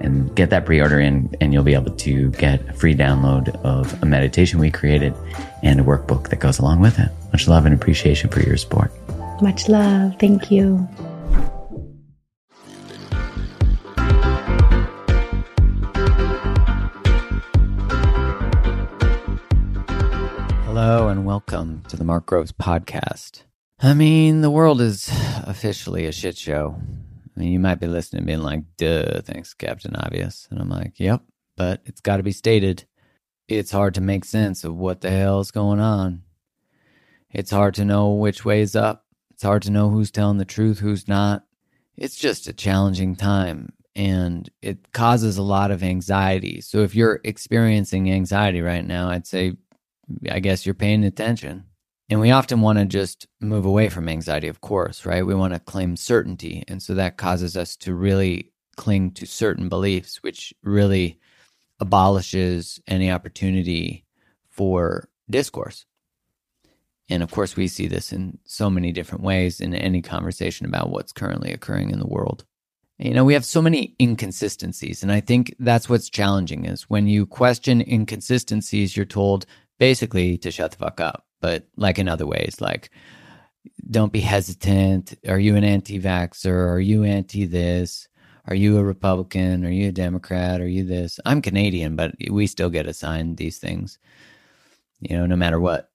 and get that pre-order in and you'll be able to get a free download of a meditation we created and a workbook that goes along with it. Much love and appreciation for your support. Much love. Thank you. Hello and welcome to the Mark Groves podcast. I mean, the world is officially a shit show. I mean, you might be listening being like, duh, thanks, Captain Obvious. And I'm like, yep, but it's got to be stated. It's hard to make sense of what the hell's going on. It's hard to know which way's up. It's hard to know who's telling the truth, who's not. It's just a challenging time and it causes a lot of anxiety. So if you're experiencing anxiety right now, I'd say, I guess you're paying attention. And we often want to just move away from anxiety, of course, right? We want to claim certainty. And so that causes us to really cling to certain beliefs, which really abolishes any opportunity for discourse. And of course, we see this in so many different ways in any conversation about what's currently occurring in the world. You know, we have so many inconsistencies. And I think that's what's challenging is when you question inconsistencies, you're told basically to shut the fuck up but like in other ways, like don't be hesitant. Are you an anti vaxxer? Are you anti this? Are you a Republican? Are you a Democrat? Are you this? I'm Canadian, but we still get assigned these things, you know, no matter what.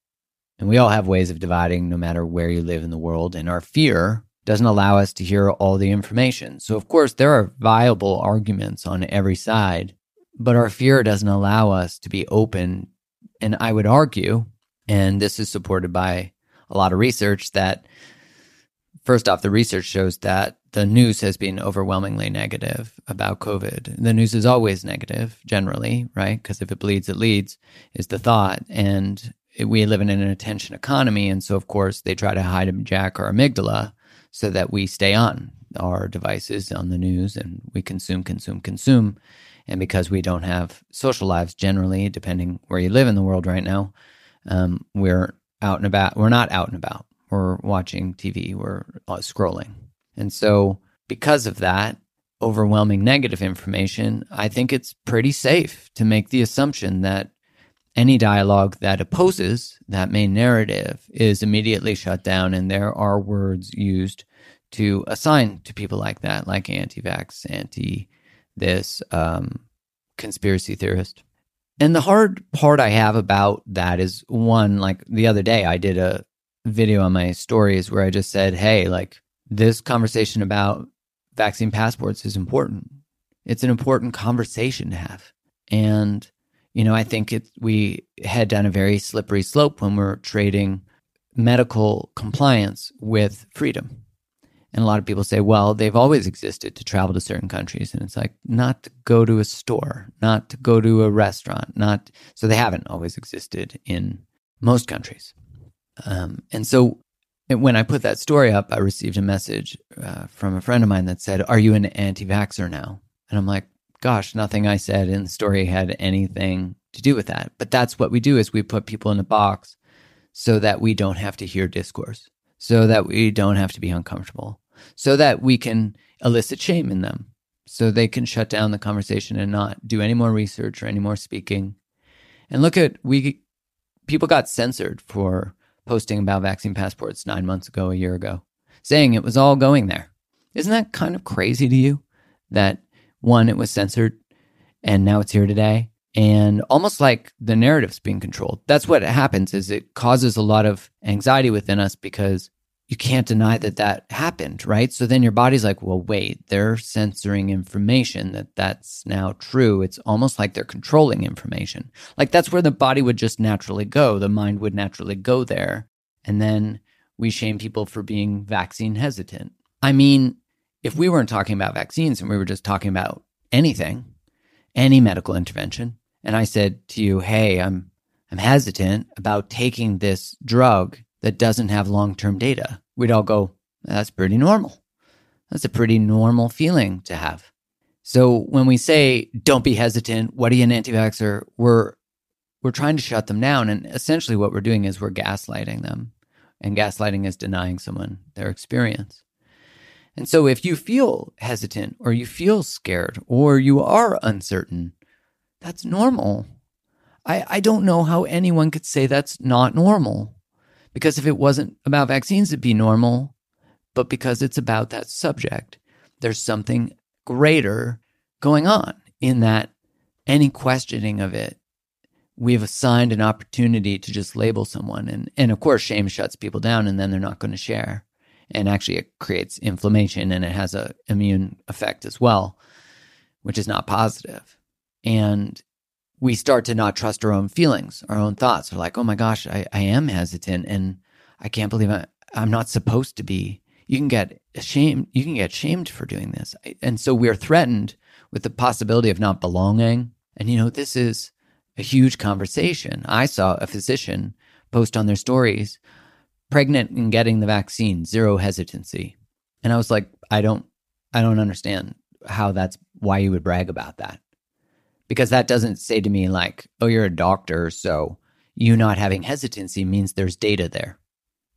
And we all have ways of dividing no matter where you live in the world. And our fear doesn't allow us to hear all the information. So, of course, there are viable arguments on every side, but our fear doesn't allow us to be open. And I would argue and this is supported by a lot of research that, first off, the research shows that the news has been overwhelmingly negative about COVID. The news is always negative, generally, right? Because if it bleeds, it leads, is the thought. And we live in an attention economy. And so, of course, they try to hijack our amygdala so that we stay on our devices on the news and we consume, consume, consume. And because we don't have social lives generally, depending where you live in the world right now, um, we're out and about. We're not out and about. We're watching TV. We're uh, scrolling. And so, because of that overwhelming negative information, I think it's pretty safe to make the assumption that any dialogue that opposes that main narrative is immediately shut down. And there are words used to assign to people like that, like anti vax, anti this, um, conspiracy theorist. And the hard part I have about that is one, like the other day, I did a video on my stories where I just said, hey, like this conversation about vaccine passports is important. It's an important conversation to have. And, you know, I think it, we head down a very slippery slope when we're trading medical compliance with freedom. And a lot of people say, well, they've always existed to travel to certain countries. And it's like, not to go to a store, not to go to a restaurant, not. So they haven't always existed in most countries. Um, and so when I put that story up, I received a message uh, from a friend of mine that said, Are you an anti vaxxer now? And I'm like, Gosh, nothing I said in the story had anything to do with that. But that's what we do is we put people in a box so that we don't have to hear discourse, so that we don't have to be uncomfortable so that we can elicit shame in them so they can shut down the conversation and not do any more research or any more speaking. And look at we people got censored for posting about vaccine passports nine months ago, a year ago, saying it was all going there. Isn't that kind of crazy to you that one, it was censored and now it's here today? And almost like the narrative's being controlled. That's what happens is it causes a lot of anxiety within us because you can't deny that that happened, right? So then your body's like, well, wait, they're censoring information that that's now true. It's almost like they're controlling information. Like that's where the body would just naturally go. The mind would naturally go there. And then we shame people for being vaccine hesitant. I mean, if we weren't talking about vaccines and we were just talking about anything, any medical intervention, and I said to you, hey, I'm, I'm hesitant about taking this drug that doesn't have long term data, we'd all go, that's pretty normal. That's a pretty normal feeling to have. So when we say, don't be hesitant, what are you an anti vaxxer? We're, we're trying to shut them down. And essentially, what we're doing is we're gaslighting them. And gaslighting is denying someone their experience. And so if you feel hesitant or you feel scared or you are uncertain, that's normal. I, I don't know how anyone could say that's not normal. Because if it wasn't about vaccines, it'd be normal. But because it's about that subject, there's something greater going on in that any questioning of it, we've assigned an opportunity to just label someone. And, and of course, shame shuts people down and then they're not going to share. And actually, it creates inflammation and it has a immune effect as well, which is not positive. And we start to not trust our own feelings, our own thoughts. We're like, oh my gosh, I, I am hesitant and I can't believe I, I'm not supposed to be. You can get ashamed. You can get shamed for doing this. And so we're threatened with the possibility of not belonging. And, you know, this is a huge conversation. I saw a physician post on their stories, pregnant and getting the vaccine, zero hesitancy. And I was like, I don't, I don't understand how that's why you would brag about that because that doesn't say to me like, oh, you're a doctor, so you not having hesitancy means there's data there.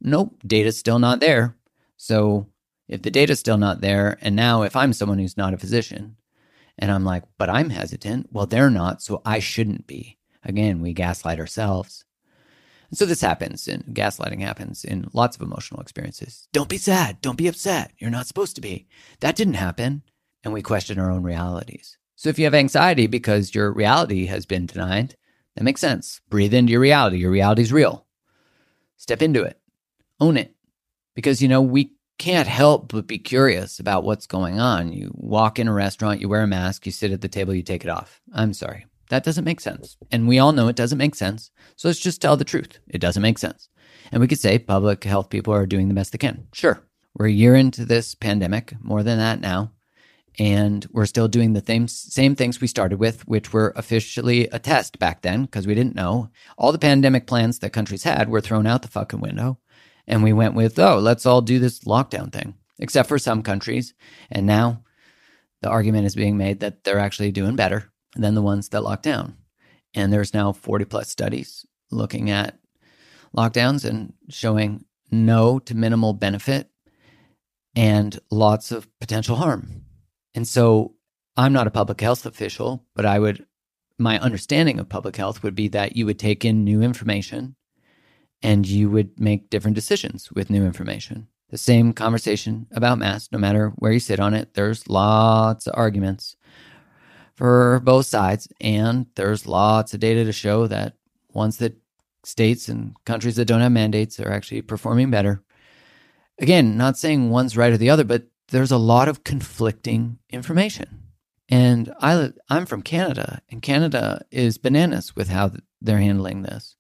Nope, data's still not there. So if the data's still not there, and now if I'm someone who's not a physician, and I'm like, but I'm hesitant, well, they're not, so I shouldn't be. Again, we gaslight ourselves. And so this happens, and gaslighting happens in lots of emotional experiences. Don't be sad. Don't be upset. You're not supposed to be. That didn't happen. And we question our own realities. So if you have anxiety because your reality has been denied, that makes sense. Breathe into your reality. Your reality is real. Step into it. Own it. Because, you know, we can't help but be curious about what's going on. You walk in a restaurant, you wear a mask, you sit at the table, you take it off. I'm sorry. That doesn't make sense. And we all know it doesn't make sense. So let's just tell the truth. It doesn't make sense. And we could say public health people are doing the best they can. Sure. We're a year into this pandemic, more than that now and we're still doing the same same things we started with, which were officially a test back then because we didn't know. All the pandemic plans that countries had were thrown out the fucking window, and we went with oh, let's all do this lockdown thing, except for some countries. And now the argument is being made that they're actually doing better than the ones that locked down. And there's now 40 plus studies looking at lockdowns and showing no to minimal benefit and lots of potential harm. And so I'm not a public health official, but I would, my understanding of public health would be that you would take in new information and you would make different decisions with new information. The same conversation about masks, no matter where you sit on it, there's lots of arguments for both sides. And there's lots of data to show that ones that states and countries that don't have mandates are actually performing better. Again, not saying one's right or the other, but there's a lot of conflicting information. And I, I'm from Canada, and Canada is bananas with how they're handling this.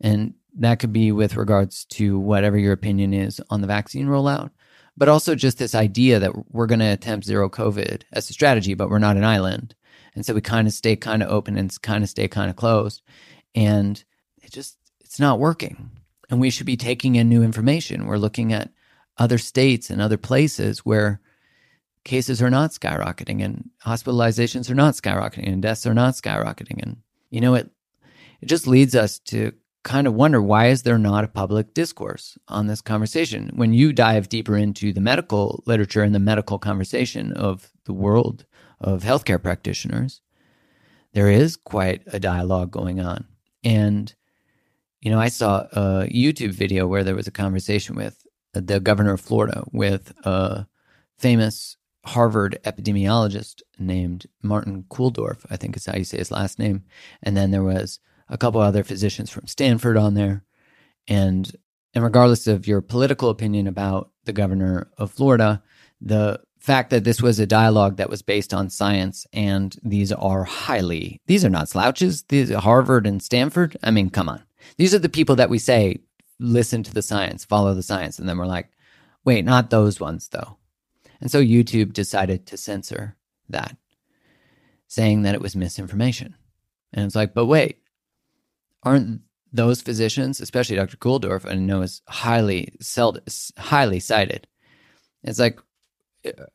And that could be with regards to whatever your opinion is on the vaccine rollout, but also just this idea that we're going to attempt zero COVID as a strategy, but we're not an island. And so we kind of stay kind of open and kind of stay kind of closed. And it just, it's not working. And we should be taking in new information. We're looking at other states and other places where cases are not skyrocketing and hospitalizations are not skyrocketing and deaths are not skyrocketing. And you know it it just leads us to kind of wonder why is there not a public discourse on this conversation? When you dive deeper into the medical literature and the medical conversation of the world of healthcare practitioners there is quite a dialogue going on. And You know, I saw a YouTube video where there was a conversation with the governor of Florida with a famous Harvard epidemiologist named Martin Kulldorff, I think is how you say his last name. And then there was a couple other physicians from Stanford on there. And and regardless of your political opinion about the governor of Florida, the fact that this was a dialogue that was based on science and these are highly these are not slouches these are harvard and stanford i mean come on these are the people that we say listen to the science follow the science and then we're like wait not those ones though and so youtube decided to censor that saying that it was misinformation and it's like but wait aren't those physicians especially dr kulldorff i know is highly highly cited it's like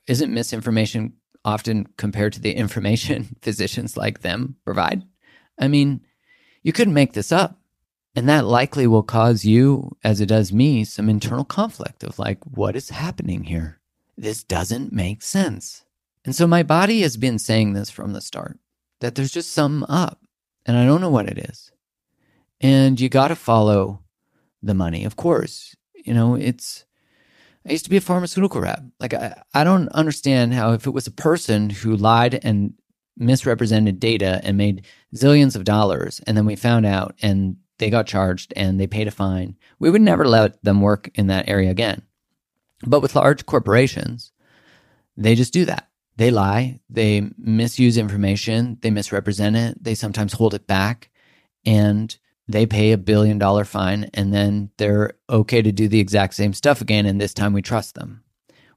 isn't misinformation often compared to the information physicians like them provide? I mean, you couldn't make this up. And that likely will cause you, as it does me, some internal conflict of like, what is happening here? This doesn't make sense. And so my body has been saying this from the start that there's just something up, and I don't know what it is. And you got to follow the money, of course. You know, it's I used to be a pharmaceutical rep. Like, I, I don't understand how, if it was a person who lied and misrepresented data and made zillions of dollars, and then we found out and they got charged and they paid a fine, we would never let them work in that area again. But with large corporations, they just do that. They lie, they misuse information, they misrepresent it, they sometimes hold it back. And they pay a billion dollar fine and then they're okay to do the exact same stuff again. And this time we trust them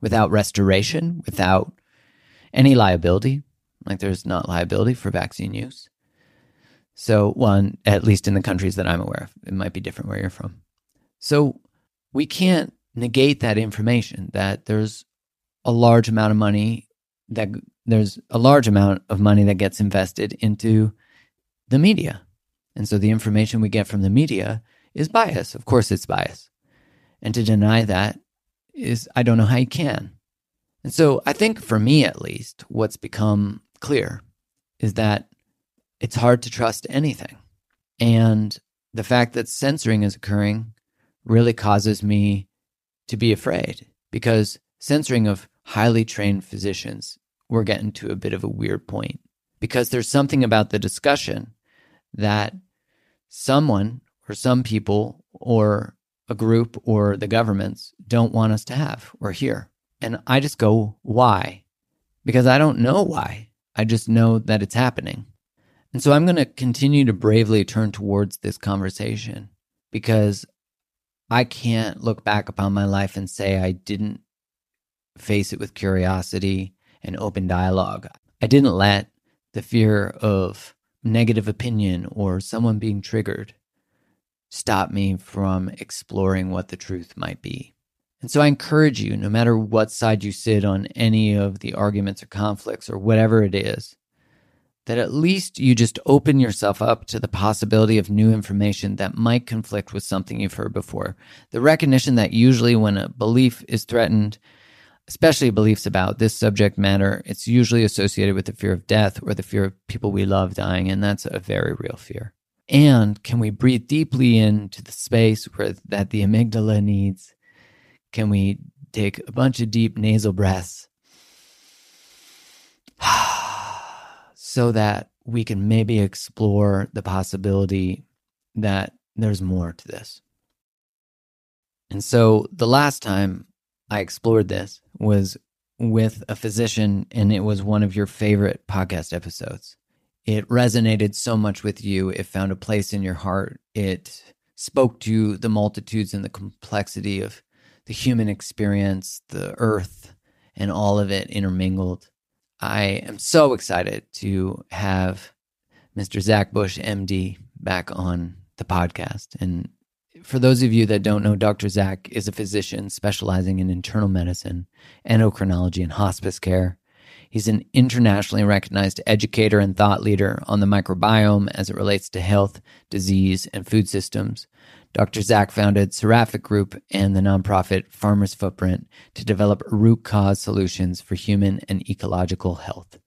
without restoration, without any liability. Like there's not liability for vaccine use. So, one, at least in the countries that I'm aware of, it might be different where you're from. So, we can't negate that information that there's a large amount of money that there's a large amount of money that gets invested into the media and so the information we get from the media is bias. Of course, it's bias. And to deny that is, I don't know how you can. And so I think for me, at least, what's become clear is that it's hard to trust anything. And the fact that censoring is occurring really causes me to be afraid because censoring of highly trained physicians, we're getting to a bit of a weird point because there's something about the discussion that someone or some people or a group or the governments don't want us to have or hear. And I just go, why? Because I don't know why. I just know that it's happening. And so I'm going to continue to bravely turn towards this conversation because I can't look back upon my life and say I didn't face it with curiosity and open dialogue. I didn't let the fear of negative opinion or someone being triggered stop me from exploring what the truth might be. And so I encourage you, no matter what side you sit on any of the arguments or conflicts or whatever it is, that at least you just open yourself up to the possibility of new information that might conflict with something you've heard before. The recognition that usually when a belief is threatened, especially beliefs about this subject matter, it's usually associated with the fear of death or the fear of people we love dying. And that's a very real fear. And can we breathe deeply into the space where that the amygdala needs? Can we take a bunch of deep nasal breaths ah. So that we can maybe explore the possibility that there's more to this? And so the last time I explored this was with a physician, and it was one of your favorite podcast episodes. It resonated so much with you. It found a place in your heart. It spoke to the multitudes and the complexity of the human experience, the earth, and all of it intermingled. I am so excited to have Mr. Zach Bush, MD, back on the podcast. And for those of you that don't know, Dr. Zach is a physician specializing in internal medicine, endocrinology, and hospice care. He's an internationally recognized educator and thought leader on the microbiome as it relates to health, disease, and food systems. Dr. Zach founded Seraphic Group and the nonprofit Farmers Footprint to develop root cause solutions for human and ecological health.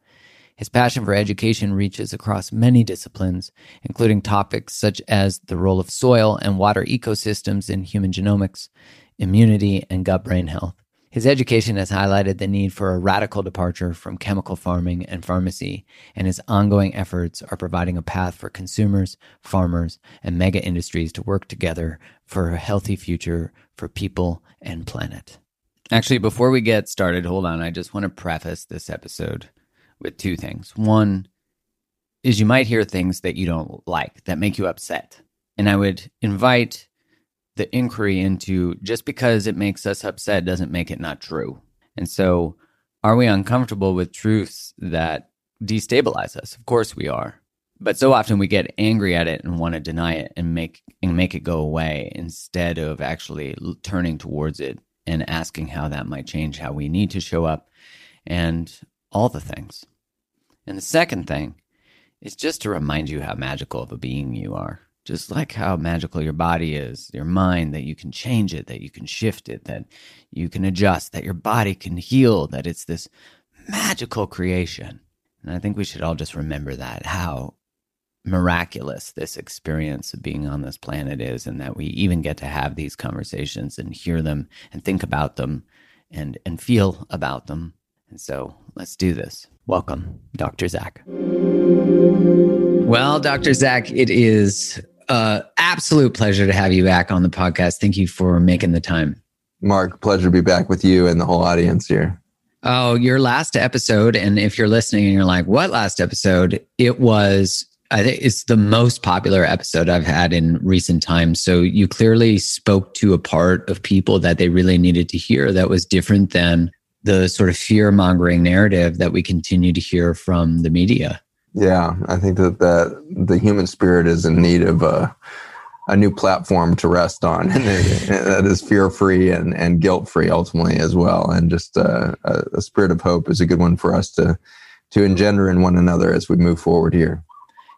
His passion for education reaches across many disciplines, including topics such as the role of soil and water ecosystems in human genomics, immunity, and gut brain health. His education has highlighted the need for a radical departure from chemical farming and pharmacy, and his ongoing efforts are providing a path for consumers, farmers, and mega industries to work together for a healthy future for people and planet. Actually, before we get started, hold on. I just want to preface this episode with two things. One is you might hear things that you don't like that make you upset. And I would invite the inquiry into just because it makes us upset doesn't make it not true. And so, are we uncomfortable with truths that destabilize us? Of course we are. But so often we get angry at it and want to deny it and make and make it go away instead of actually turning towards it and asking how that might change how we need to show up and all the things. And the second thing is just to remind you how magical of a being you are. Just like how magical your body is, your mind, that you can change it, that you can shift it, that you can adjust, that your body can heal, that it's this magical creation. And I think we should all just remember that, how miraculous this experience of being on this planet is, and that we even get to have these conversations and hear them and think about them and, and feel about them. And so let's do this. Welcome, Dr. Zach. Well, Dr. Zach, it is an absolute pleasure to have you back on the podcast. Thank you for making the time. Mark, pleasure to be back with you and the whole audience here. Oh, your last episode, and if you're listening and you're like, what last episode? It was, I think it's the most popular episode I've had in recent times. So you clearly spoke to a part of people that they really needed to hear that was different than the sort of fear mongering narrative that we continue to hear from the media. Yeah, I think that, that the human spirit is in need of a, a new platform to rest on, and that is fear free and, and guilt free ultimately as well. And just uh, a, a spirit of hope is a good one for us to to engender in one another as we move forward here.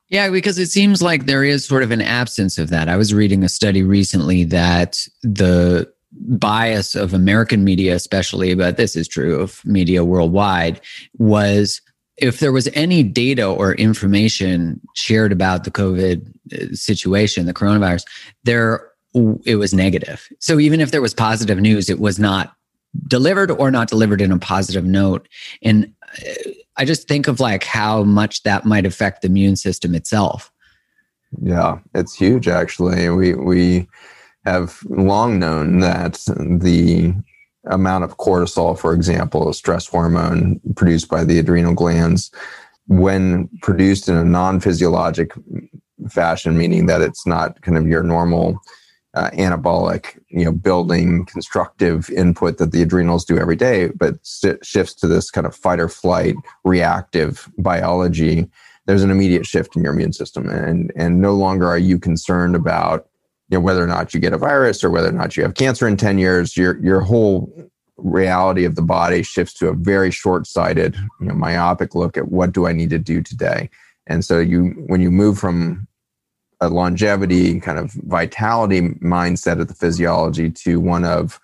Yeah, because it seems like there is sort of an absence of that. I was reading a study recently that the bias of American media, especially, but this is true of media worldwide, was if there was any data or information shared about the COVID uh, situation, the coronavirus, there it was negative. So even if there was positive news, it was not delivered or not delivered in a positive note. And uh, I just think of like how much that might affect the immune system itself. Yeah, it's huge actually. We we have long known that the amount of cortisol, for example, a stress hormone produced by the adrenal glands, when produced in a non physiologic fashion, meaning that it's not kind of your normal uh, anabolic, you know, building constructive input that the adrenals do every day, but shifts to this kind of fight or flight reactive biology. There's an immediate shift in your immune system, and and no longer are you concerned about you know, whether or not you get a virus or whether or not you have cancer in 10 years, your, your whole reality of the body shifts to a very short-sighted, you know, myopic look at what do I need to do today. And so you, when you move from a longevity kind of vitality mindset of the physiology to one of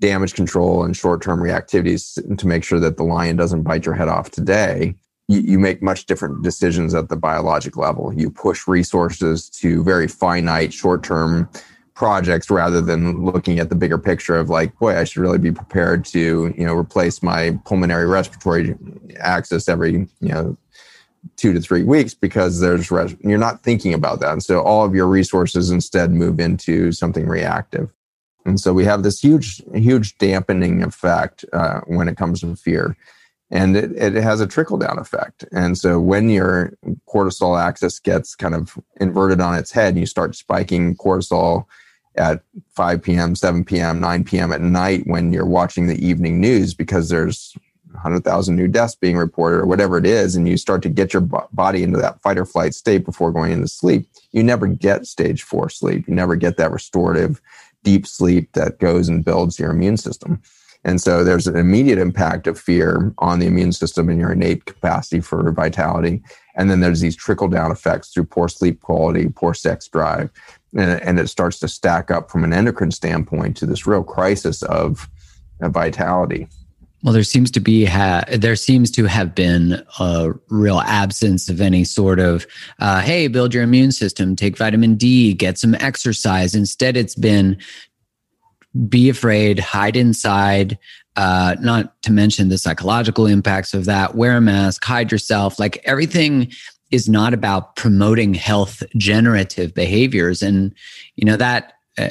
damage control and short-term reactivities to make sure that the lion doesn't bite your head off today, you, you make much different decisions at the biologic level. You push resources to very finite short term projects rather than looking at the bigger picture of like, boy, I should really be prepared to, you know, replace my pulmonary respiratory axis every, you know, two to three weeks because there's res- you're not thinking about that. And so all of your resources instead move into something reactive. And so we have this huge, huge dampening effect uh, when it comes to fear and it, it has a trickle down effect. And so when your cortisol axis gets kind of inverted on its head, and you start spiking cortisol at 5 p.m., 7 p.m., 9 p.m. at night when you're watching the evening news because there's 100,000 new deaths being reported or whatever it is, and you start to get your body into that fight or flight state before going into sleep, you never get stage four sleep. You never get that restorative deep sleep that goes and builds your immune system. And so there's an immediate impact of fear on the immune system and your innate capacity for vitality. And then there's these trickle down effects through poor sleep quality, poor sex drive. And, it starts to stack up from an endocrine standpoint to this real crisis of, of vitality. Well, there seems to be ha- there seems to have been a real absence of any sort of uh, hey, build your immune system, take vitamin D, get some exercise. Instead, it's been be afraid, hide inside. Uh, not to mention the psychological impacts of that. Wear a mask, hide yourself. Like everything is not about promoting health generative behaviors, and you know that. Uh,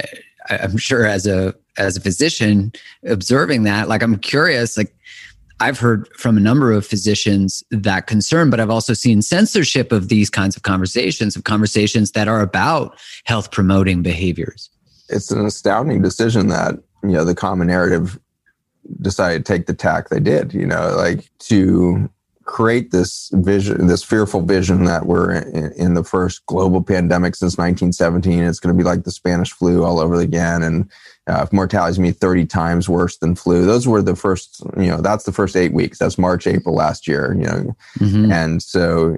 I'm sure as a as a physician observing that like i'm curious like i've heard from a number of physicians that concern but i've also seen censorship of these kinds of conversations of conversations that are about health promoting behaviors it's an astounding decision that you know the common narrative decided to take the tack they did you know like to create this vision, this fearful vision that we're in, in, the first global pandemic since 1917. It's going to be like the Spanish flu all over again. And uh, mortality is going to be 30 times worse than flu. Those were the first, you know, that's the first eight weeks. That's March, April last year, you know. Mm-hmm. And so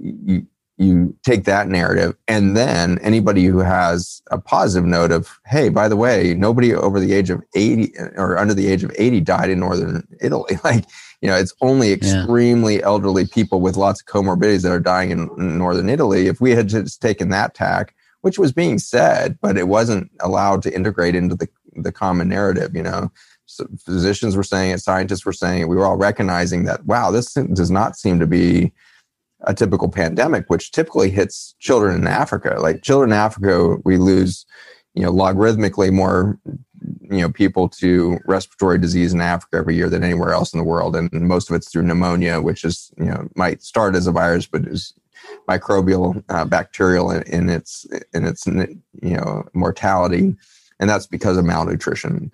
you, you take that narrative and then anybody who has a positive note of hey by the way nobody over the age of 80 or under the age of 80 died in northern italy. Like you know it's only extremely yeah. elderly people with lots of comorbidities that are dying in, in, northern italy. If we had just taken that tack which was being said but it wasn't allowed to integrate into the, the common narrative you know? So physicians were saying it scientists were saying it. We were all recognizing that wow this does not seem to be a typical pandemic, which typically hits children in Africa. Like children in Africa, we lose, you know, logarithmically more, you know, people to respiratory disease in Africa every year than anywhere else in the world, and most of it's through pneumonia, which is, you know, might start as a virus, but is microbial, uh, bacterial in, in its in its you know mortality, and that's because of malnutrition.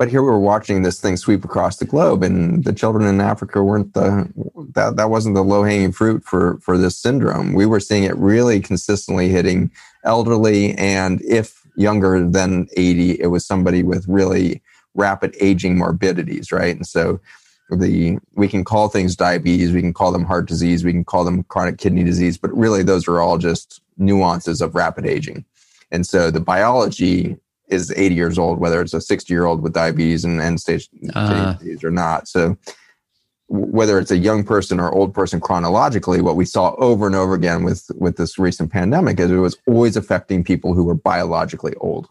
But here we were watching this thing sweep across the globe, and the children in Africa weren't the that that wasn't the low hanging fruit for for this syndrome. We were seeing it really consistently hitting elderly, and if younger than eighty, it was somebody with really rapid aging morbidities, right? And so the we can call things diabetes, we can call them heart disease, we can call them chronic kidney disease, but really those are all just nuances of rapid aging. And so the biology is 80 years old, whether it's a 60 year old with diabetes and end stage uh. disease or not. So whether it's a young person or old person chronologically, what we saw over and over again with with this recent pandemic is it was always affecting people who were biologically old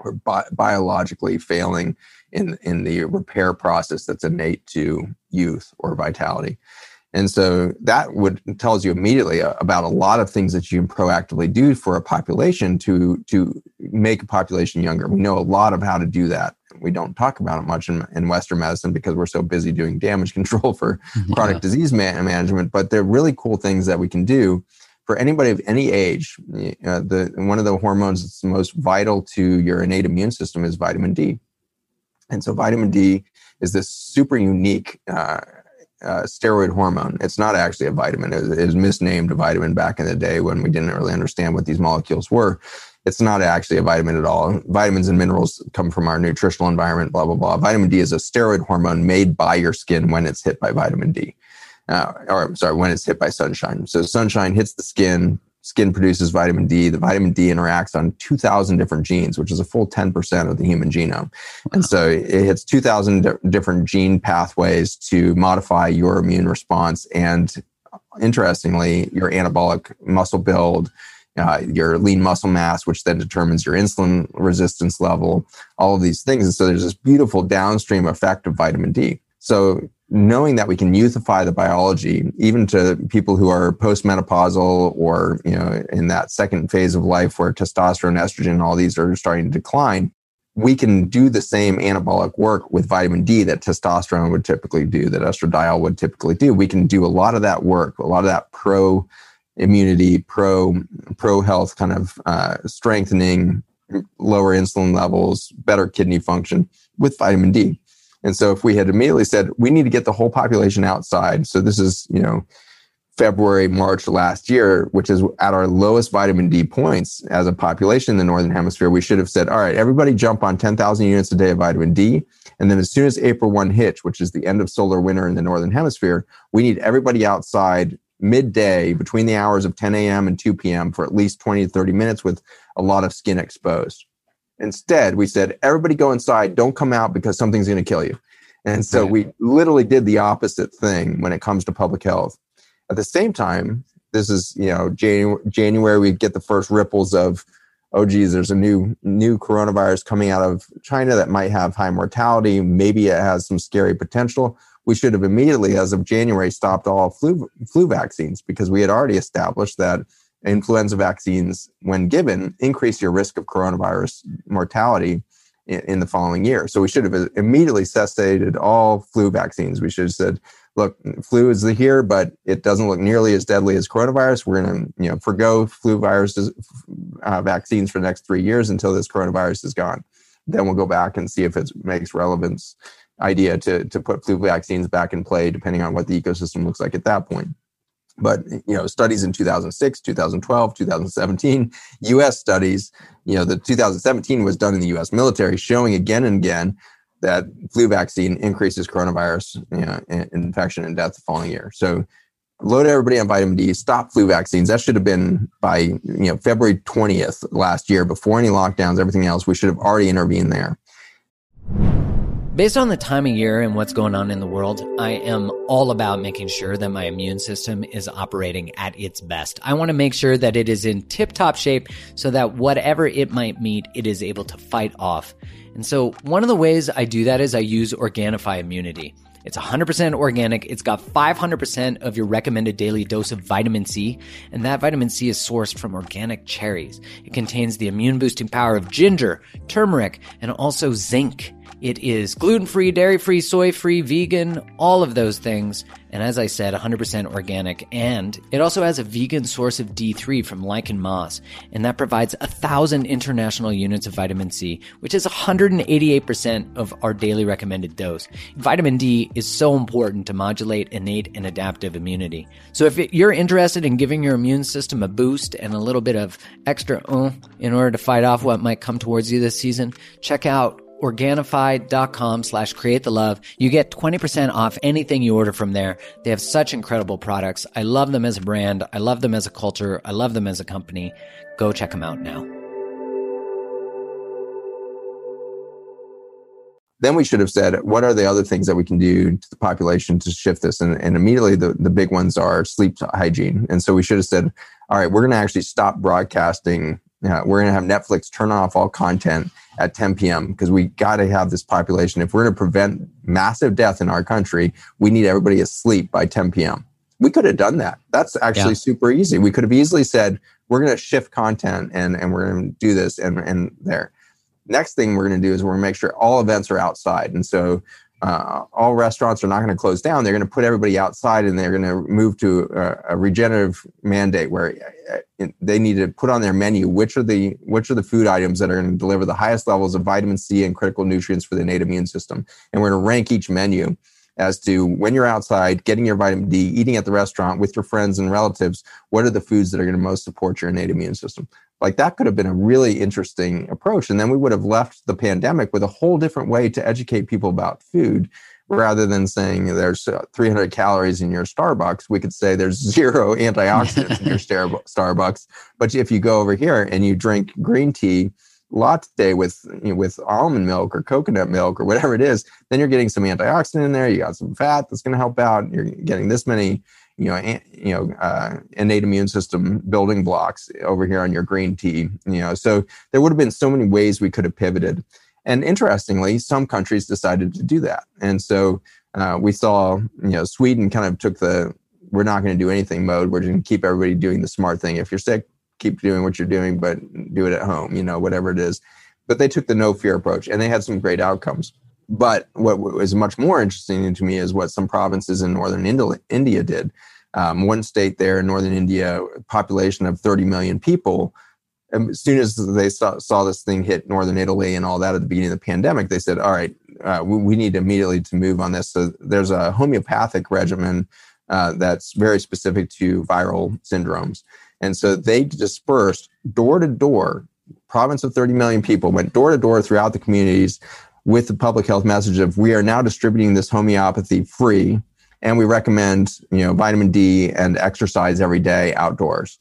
or bi- biologically failing in in the repair process that's innate to youth or vitality. And so that would tells you immediately about a lot of things that you can proactively do for a population to to make a population younger. We know a lot of how to do that. We don't talk about it much in, in Western medicine because we're so busy doing damage control for yeah. chronic disease man- management. But they're really cool things that we can do for anybody of any age. Uh, the one of the hormones that's most vital to your innate immune system is vitamin D. And so vitamin D is this super unique uh, uh, steroid hormone. It's not actually a vitamin. It was, it was, misnamed a vitamin back in the day when we didn't really understand what these molecules were. It's not actually a vitamin at all. Vitamins and minerals come from our nutritional environment, blah, blah, blah. Vitamin D is a steroid hormone made by your skin when it's hit by vitamin D. Uh, or sorry, when it's hit by sunshine. So sunshine hits the skin, skin produces vitamin D. The vitamin D interacts on 2,000 different genes, which is a full 10% of the human genome. And so it hits 2,000 di- different gene pathways to modify your immune response. And interestingly, your anabolic muscle build, uh, your lean muscle mass, which then determines your insulin resistance level, all of these things. And so there's this beautiful downstream effect of vitamin D. So knowing that we can youthify the biology even to people who are postmenopausal or you know in that second phase of life where testosterone estrogen all these are starting to decline we can do the same anabolic work with vitamin D that testosterone would typically do, that estradiol would typically do. We can do a lot of that work, a lot of that pro immunity, pro pro health kind of uh, strengthening, lower insulin levels, better kidney function with vitamin D. And so if we had immediately said, we need to get the whole population outside. So this is, you know, February, March last year, which is at our lowest vitamin D points as a population in the Northern Hemisphere, we should have said, all right, everybody jump on 10,000 units a day of vitamin D. And then as soon as April 1 hits, which is the end of solar winter in the Northern Hemisphere, we need everybody outside midday between the hours of 10 a.m. and 2 p.m. for at least 20 to 30 minutes with a lot of skin exposed. Instead, we said, everybody go inside, don't come out because something's going to kill you. And so we literally did the opposite thing when it comes to public health. At the same time, this is, you know, January, January we get the first ripples of, oh geez, there's a new new coronavirus coming out of China that might have high mortality. Maybe it has some scary potential. We should have immediately, as of January, stopped all flu flu vaccines because we had already established that influenza vaccines, when given, increase your risk of coronavirus mortality in, in the following year. So we should have immediately cessated all flu vaccines. We should have said, look, flu is here, but it doesn't look nearly as deadly as coronavirus. We're going to, you know, forego flu viruses uh, vaccines for the next three years until this coronavirus is gone. Then we'll go back and see if it makes relevance idea to to put flu vaccines back in play, depending on what the ecosystem looks like at that point. But you know, studies in 2006, 2012, 2017, U.S. studies. You know, the 2017 was done in the U.S. military, showing again and again that flu vaccine increases coronavirus you know, infection and death the following year. So load everybody on vitamin D, stop flu vaccines. That should have been by you know February 20th last year, before any lockdowns, everything else. We should have already intervened there. Based on the time of year and what's going on in the world, I am all about making sure that my immune system is operating at its best. I want to make sure that it is in tip top shape so that whatever it might meet, it is able to fight off. And so one of the ways I do that is I use Organifi Immunity. It's 100% organic. It's got 500% of your recommended daily dose of vitamin C, and that vitamin C is sourced from organic cherries. It contains the immune boosting power of ginger, turmeric, and also zinc. It is gluten free, dairy free, soy free, vegan, all of those things. And as I said, 100% organic. And it also has a vegan source of D3 from lichen moss. And that provides a thousand international units of vitamin C, which is 188% of our daily recommended dose. Vitamin D is so important to modulate innate and adaptive immunity. So if you're interested in giving your immune system a boost and a little bit of extra uh, in order to fight off what might come towards you this season, check out Organifi.com slash create the love. You get 20% off anything you order from there. They have such incredible products. I love them as a brand. I love them as a culture. I love them as a company. Go check them out now. Then we should have said, what are the other things that we can do to the population to shift this? And, and immediately the, the big ones are sleep hygiene. And so we should have said, all right, we're going to actually stop broadcasting. Uh, we're going to have Netflix turn off all content at 10 p.m. because we got to have this population. If we're going to prevent massive death in our country, we need everybody asleep by 10 p.m. We could have done that. That's actually yeah. super easy. We could have easily said, we're going to shift content and, and we're going to do this and, and there. Next thing we're going to do is we're going to make sure all events are outside. And so uh, all restaurants are not going to close down. They're going to put everybody outside and they're going to move to a, a, regenerative mandate where uh, they need to put on their menu which are the which are the food items that are going to deliver the highest levels of vitamin C and critical nutrients for the innate immune system. And we're going to rank each menu as to when you're outside getting your vitamin D, eating at the restaurant with your friends and relatives, what are the foods that are going to most support your innate immune system? Like that could have been a really interesting approach. And then we would have left the pandemic with a whole different way to educate people about food rather than saying there's uh, 300 calories in your Starbucks, we could say there's zero antioxidants in your Starbucks. But if you go over here and you drink green tea latte with you know, with almond milk or coconut milk or whatever it is, then you're getting some antioxidant in there. You got some fat that's going to help out. You're getting this many you know, you know, uh, innate immune system building blocks over here on your green tea. You know, so there would have been so many ways we could have pivoted. And interestingly, some countries decided to do that. And so uh, we saw, you know, Sweden kind of took the we're not going to do anything mode. We're going to keep everybody doing the smart thing. If you're sick, keep doing what you're doing, but do it at home, you know, whatever it is. But they took the no fear approach and they had some great outcomes. But what was much more interesting to me is what some provinces in northern India did. Um, one state there in northern India, population of 30 million people, as soon as they saw, saw, this thing hit northern Italy and all that at the beginning of the pandemic, they said, "All right, uh, we, we, need immediately to move on this." So there's a homeopathic regimen uh, that's very specific to viral syndromes, and so they dispersed door to door. Province of 30 million people went door to door throughout the communities with the public health message of we are now distributing this homeopathy free and we recommend you know vitamin d and exercise every day outdoors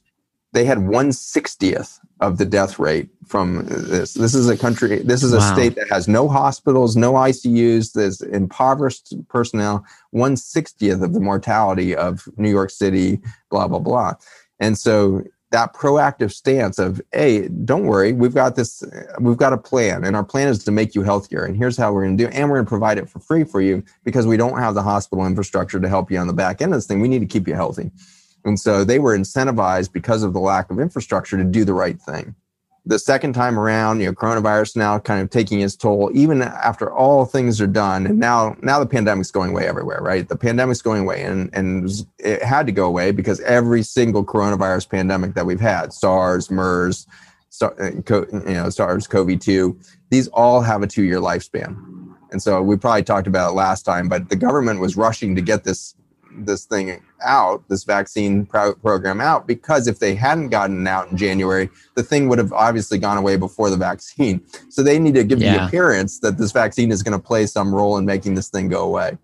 they had 160th of the death rate from this. This is a country, this is a wow. state that has no hospitals, no ICUs, there's impoverished personnel, 160th of the mortality of New York City, blah, blah, blah. And so that proactive stance of, hey, don't worry, we've got this, we've got a plan, and our plan is to make you healthier. And here's how we're going to do it. And we're going to provide it for free for you because we don't have the hospital infrastructure to help you on the back end of this thing. We need to keep you healthy. And so they were incentivized because of the lack of infrastructure to do the right thing. The second time around, you know, coronavirus now kind of taking its toll, even after all things are done. And now, now the pandemic's going away everywhere, right? The pandemic's going away and, and it had to go away because every single coronavirus pandemic that we've had, SARS, MERS, uh, you know, SARS-CoV-2, these all have a two-year lifespan. And so we probably talked about it last time, but the government was rushing to get this this thing out, this vaccine pro- program out, because if they hadn't gotten out in January, the thing would have obviously gone away before the vaccine. So they need to give yeah. the appearance that this vaccine is going to play some role in making this thing go away.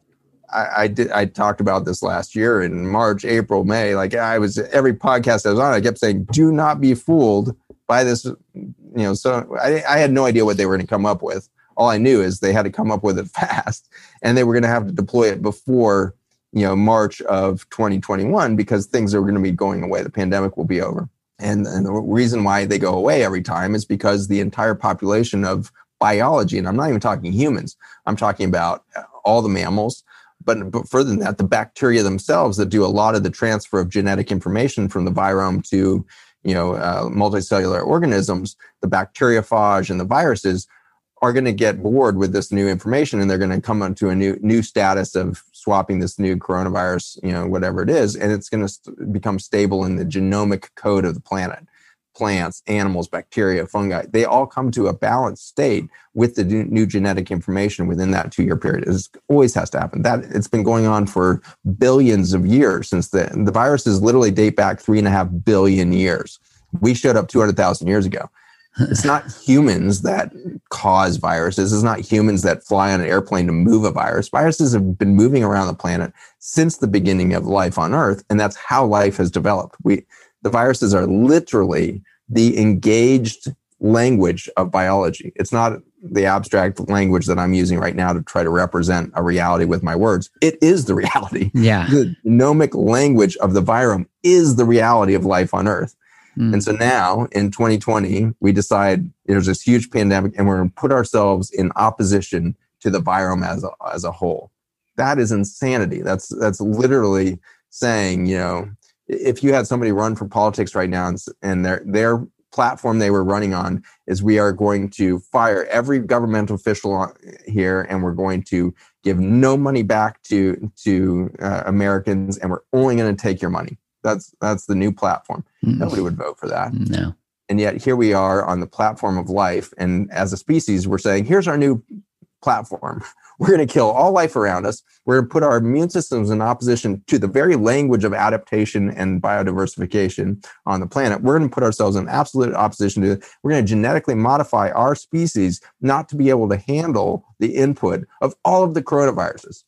I, I, did. I talked about this last year in March, April, May. Like I was every podcast I was on, I kept saying, "Do not be fooled by this." You know, so I, I had no idea what they were going to come up with. All I knew is they had to come up with it fast, and they were going to have to deploy it before you know March of 2021 because things are going to be going away. The pandemic will be over. And, and the reason why they go away every time is because the entire population of biology, and I'm not even talking humans, I'm talking about all the mammals, but, but further than that, the bacteria themselves that do a lot of the transfer of genetic information from the virome to you know uh, multicellular organisms, the bacteriophage and the viruses are going to get bored with this new information and they're going to come onto a new new status of swapping this new coronavirus you know whatever it is and it's going to st- become stable in the genomic code of the planet. Plants animals bacteria fungi they all come to a balanced state with the new genetic information within that two year period. It always has to happen. That it's been going on for billions of years since the the viruses literally date back three and a half billion years. We showed up 200000 years ago it's not humans that cause viruses. It's not humans that fly on an airplane to move a virus. Viruses have been moving around the planet since the beginning of life on Earth, and that's how life has developed. We, the viruses are literally the engaged language of biology. It's not the abstract language that I'm using right now to try to represent a reality with my words. It is the reality. Yeah. The genomic language of the virome is the reality of life on Earth. Mm. And so now in 2020, we decide there's this huge pandemic and we're going to put ourselves in opposition to the virome as a, as a whole. That is insanity. That's, that's literally saying, you know, if you had somebody run for politics right now and, and their, their platform they were running on is we are going to fire every governmental official here and we're going to give no money back to to uh, Americans and we're only going to take your money that's that's the new platform. Mm. Nobody would vote for that. No. And yet here we are on the platform of life, and as a species, we're saying, here's our new platform. We're going to kill all life around us. We're going to put our immune systems in opposition to the very language of adaptation and biodiversification on the planet. We're going to put ourselves in absolute opposition to it. We're going to genetically modify our species not to be able to handle the input of all of the coronaviruses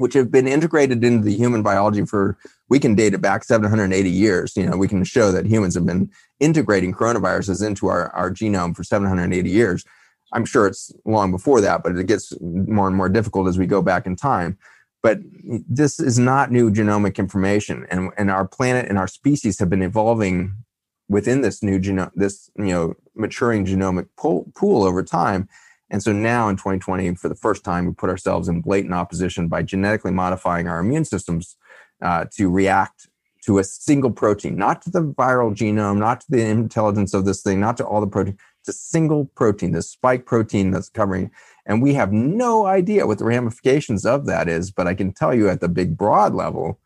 which have been integrated into the human biology for we can date it back 780 years. You know we can show that humans have been integrating coronaviruses into our, our genome for 780 years. I'm sure it's long before that but it gets more and more difficult as we go back in time. But this is not new genomic information and, and our planet and our species have been evolving within this new genome this you know maturing genomic pool, pool over time and so now in 2020, for the first time, we put ourselves in blatant opposition by genetically modifying our immune systems uh, to react to a single protein, not to the viral genome, not to the intelligence of this thing, not to all the protein, it's a single protein, this spike protein that's covering. And we have no idea what the ramifications of that is, but I can tell you at the big broad level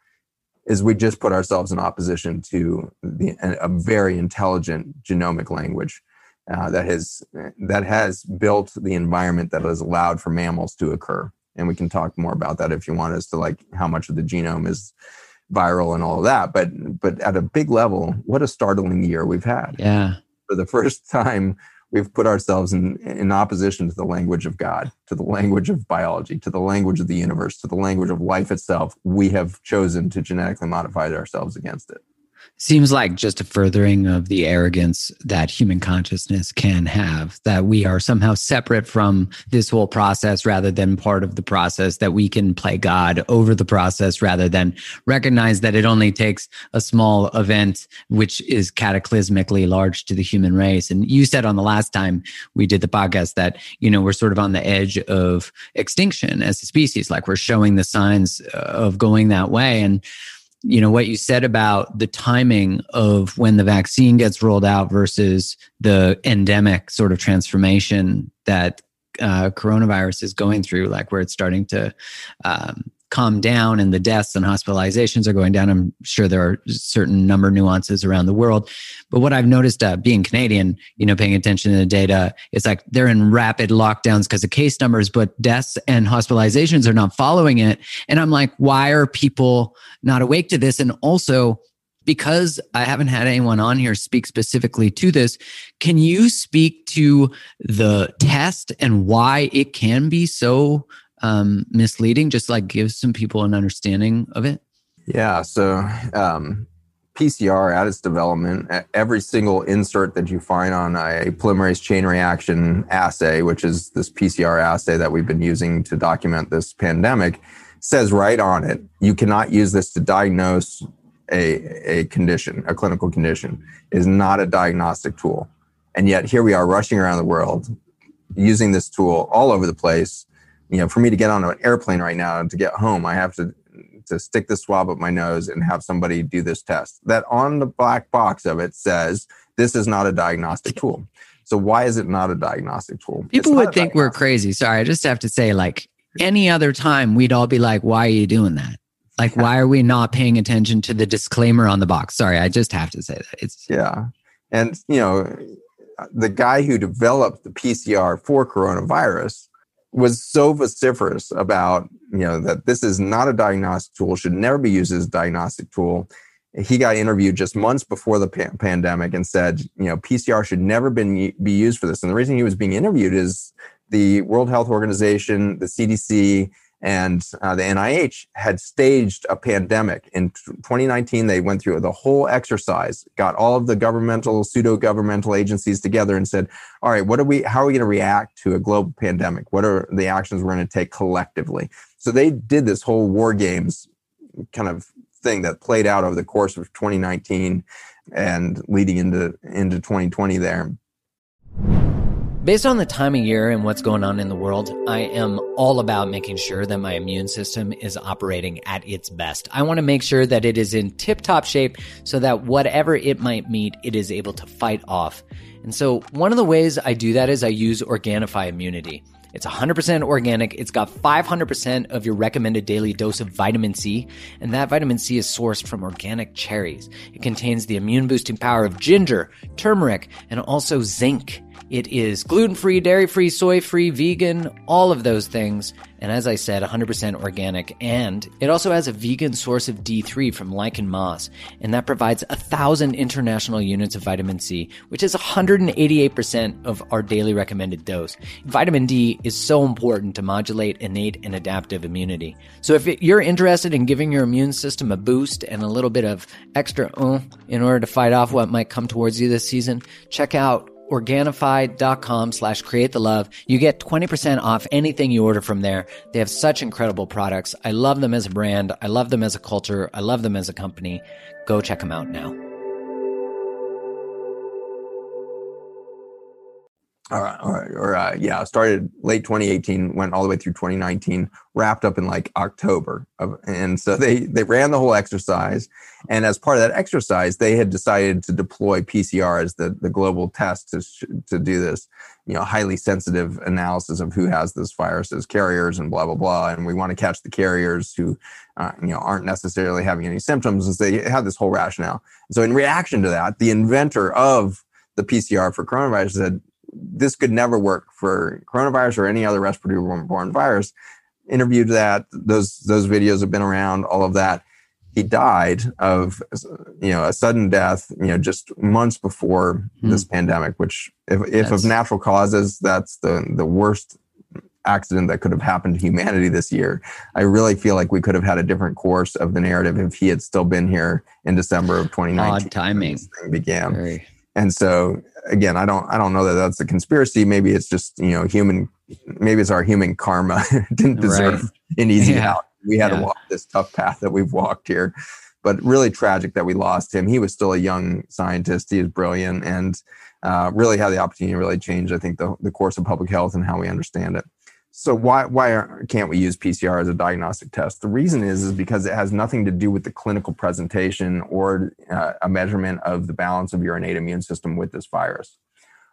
is we just put ourselves in opposition to the, a very intelligent genomic language uh, that has that has built the environment that has allowed for mammals to occur. And we can talk more about that if you want as to like how much of the genome is viral and all of that. But but at a big level, what a startling year we've had. Yeah. For the first time, we've put ourselves in, in opposition to the language of God, to the language of biology, to the language of the universe, to the language of life itself. We have chosen to genetically modify ourselves against it. Seems like just a furthering of the arrogance that human consciousness can have, that we are somehow separate from this whole process rather than part of the process, that we can play God over the process rather than recognize that it only takes a small event, which is cataclysmically large to the human race. And you said on the last time we did the podcast that, you know, we're sort of on the edge of extinction as a species, like we're showing the signs uh, of going that way. And you know what you said about the timing of when the vaccine gets rolled out versus the endemic sort of transformation that uh, coronavirus is going through like where it's starting to um, calm down and the deaths and hospitalizations are going down. I'm sure there are certain number nuances around the world. But what I've noticed uh, being Canadian, you know, paying attention to the data, it's like they're in rapid lockdowns because of case numbers, but deaths and hospitalizations are not following it. And I'm like, why are people not awake to this? And also, because I haven't had anyone on here speak specifically to this, can you speak to the test and why it can be so um, misleading? Just like give some people an understanding of it. Yeah. So um, PCR at its development, every single insert that you find on a polymerase chain reaction assay, which is this PCR assay that we've been using to document this pandemic, says right on it, you cannot use this to diagnose a, a condition, a clinical condition. It is not a diagnostic tool. And yet here we are rushing around the world using this tool all over the place you know, for me to get on an airplane right now and to get home, I have to to stick the swab up my nose and have somebody do this test. That on the black box of it says this is not a diagnostic tool. So why is it not a diagnostic tool? People would think we're crazy. Sorry, I just have to say, like any other time, we'd all be like, "Why are you doing that?" Like, why are we not paying attention to the disclaimer on the box? Sorry, I just have to say that. It's yeah, and you know, the guy who developed the PCR for coronavirus was so vociferous about you know that this is not a diagnostic tool should never be used as a diagnostic tool. He got interviewed just months before the pa- pandemic and said you know pcr should never been, be used for this. And the reason he was being interviewed is the world health organization the cdc and uh, the NIH had staged a pandemic. In 2019, they went through the whole exercise, got all of the governmental, pseudo governmental agencies together and said, all right, what are we, how are we going to react to a global pandemic? What are the actions we're going to take collectively? So they did this whole war games kind of thing that played out over the course of 2019 and leading into, into 2020 there. Based on the time of year and what's going on in the world, I am all about making sure that my immune system is operating at its best. I want to make sure that it is in tip top shape so that whatever it might meet, it is able to fight off. And so one of the ways I do that is I use Organifi Immunity. It's 100% organic. It's got 500% of your recommended daily dose of vitamin C, and that vitamin C is sourced from organic cherries. It contains the immune boosting power of ginger, turmeric, and also zinc. It is gluten free, dairy free, soy free, vegan, all of those things. And as I said, 100% organic. And it also has a vegan source of D3 from lichen moss. And that provides a thousand international units of vitamin C, which is 188% of our daily recommended dose. Vitamin D is so important to modulate innate and adaptive immunity. So if you're interested in giving your immune system a boost and a little bit of extra uh, in order to fight off what might come towards you this season, check out Organifi.com slash create the love. You get 20% off anything you order from there. They have such incredible products. I love them as a brand. I love them as a culture. I love them as a company. Go check them out now. Right, or uh, yeah, started late 2018, went all the way through 2019, wrapped up in like October, of, and so they they ran the whole exercise, and as part of that exercise, they had decided to deploy PCR as the the global test to to do this, you know, highly sensitive analysis of who has this virus as carriers and blah blah blah, and we want to catch the carriers who, uh, you know, aren't necessarily having any symptoms, as they have this whole rationale. So in reaction to that, the inventor of the PCR for coronavirus said this could never work for coronavirus or any other respiratory borne virus. Interviewed that those those videos have been around, all of that. He died of you know a sudden death, you know, just months before hmm. this pandemic. Which, if, if of natural causes, that's the the worst accident that could have happened to humanity this year. I really feel like we could have had a different course of the narrative if he had still been here in December of 2019. Odd timing began. Very. And so again, I don't I don't know that that's a conspiracy. Maybe it's just you know human. Maybe it's our human karma didn't deserve right. an easy yeah. out. We had yeah. to walk this tough path that we've walked here but really tragic that we lost him. He was still a young scientist. He was brilliant and uh, really had the opportunity to really change, I think, the, the course of public health and how we understand it. So why why can't we use PCR as a diagnostic test? The reason is is because it has nothing to do with the clinical presentation or uh, a measurement of the balance of your innate immune system with this virus.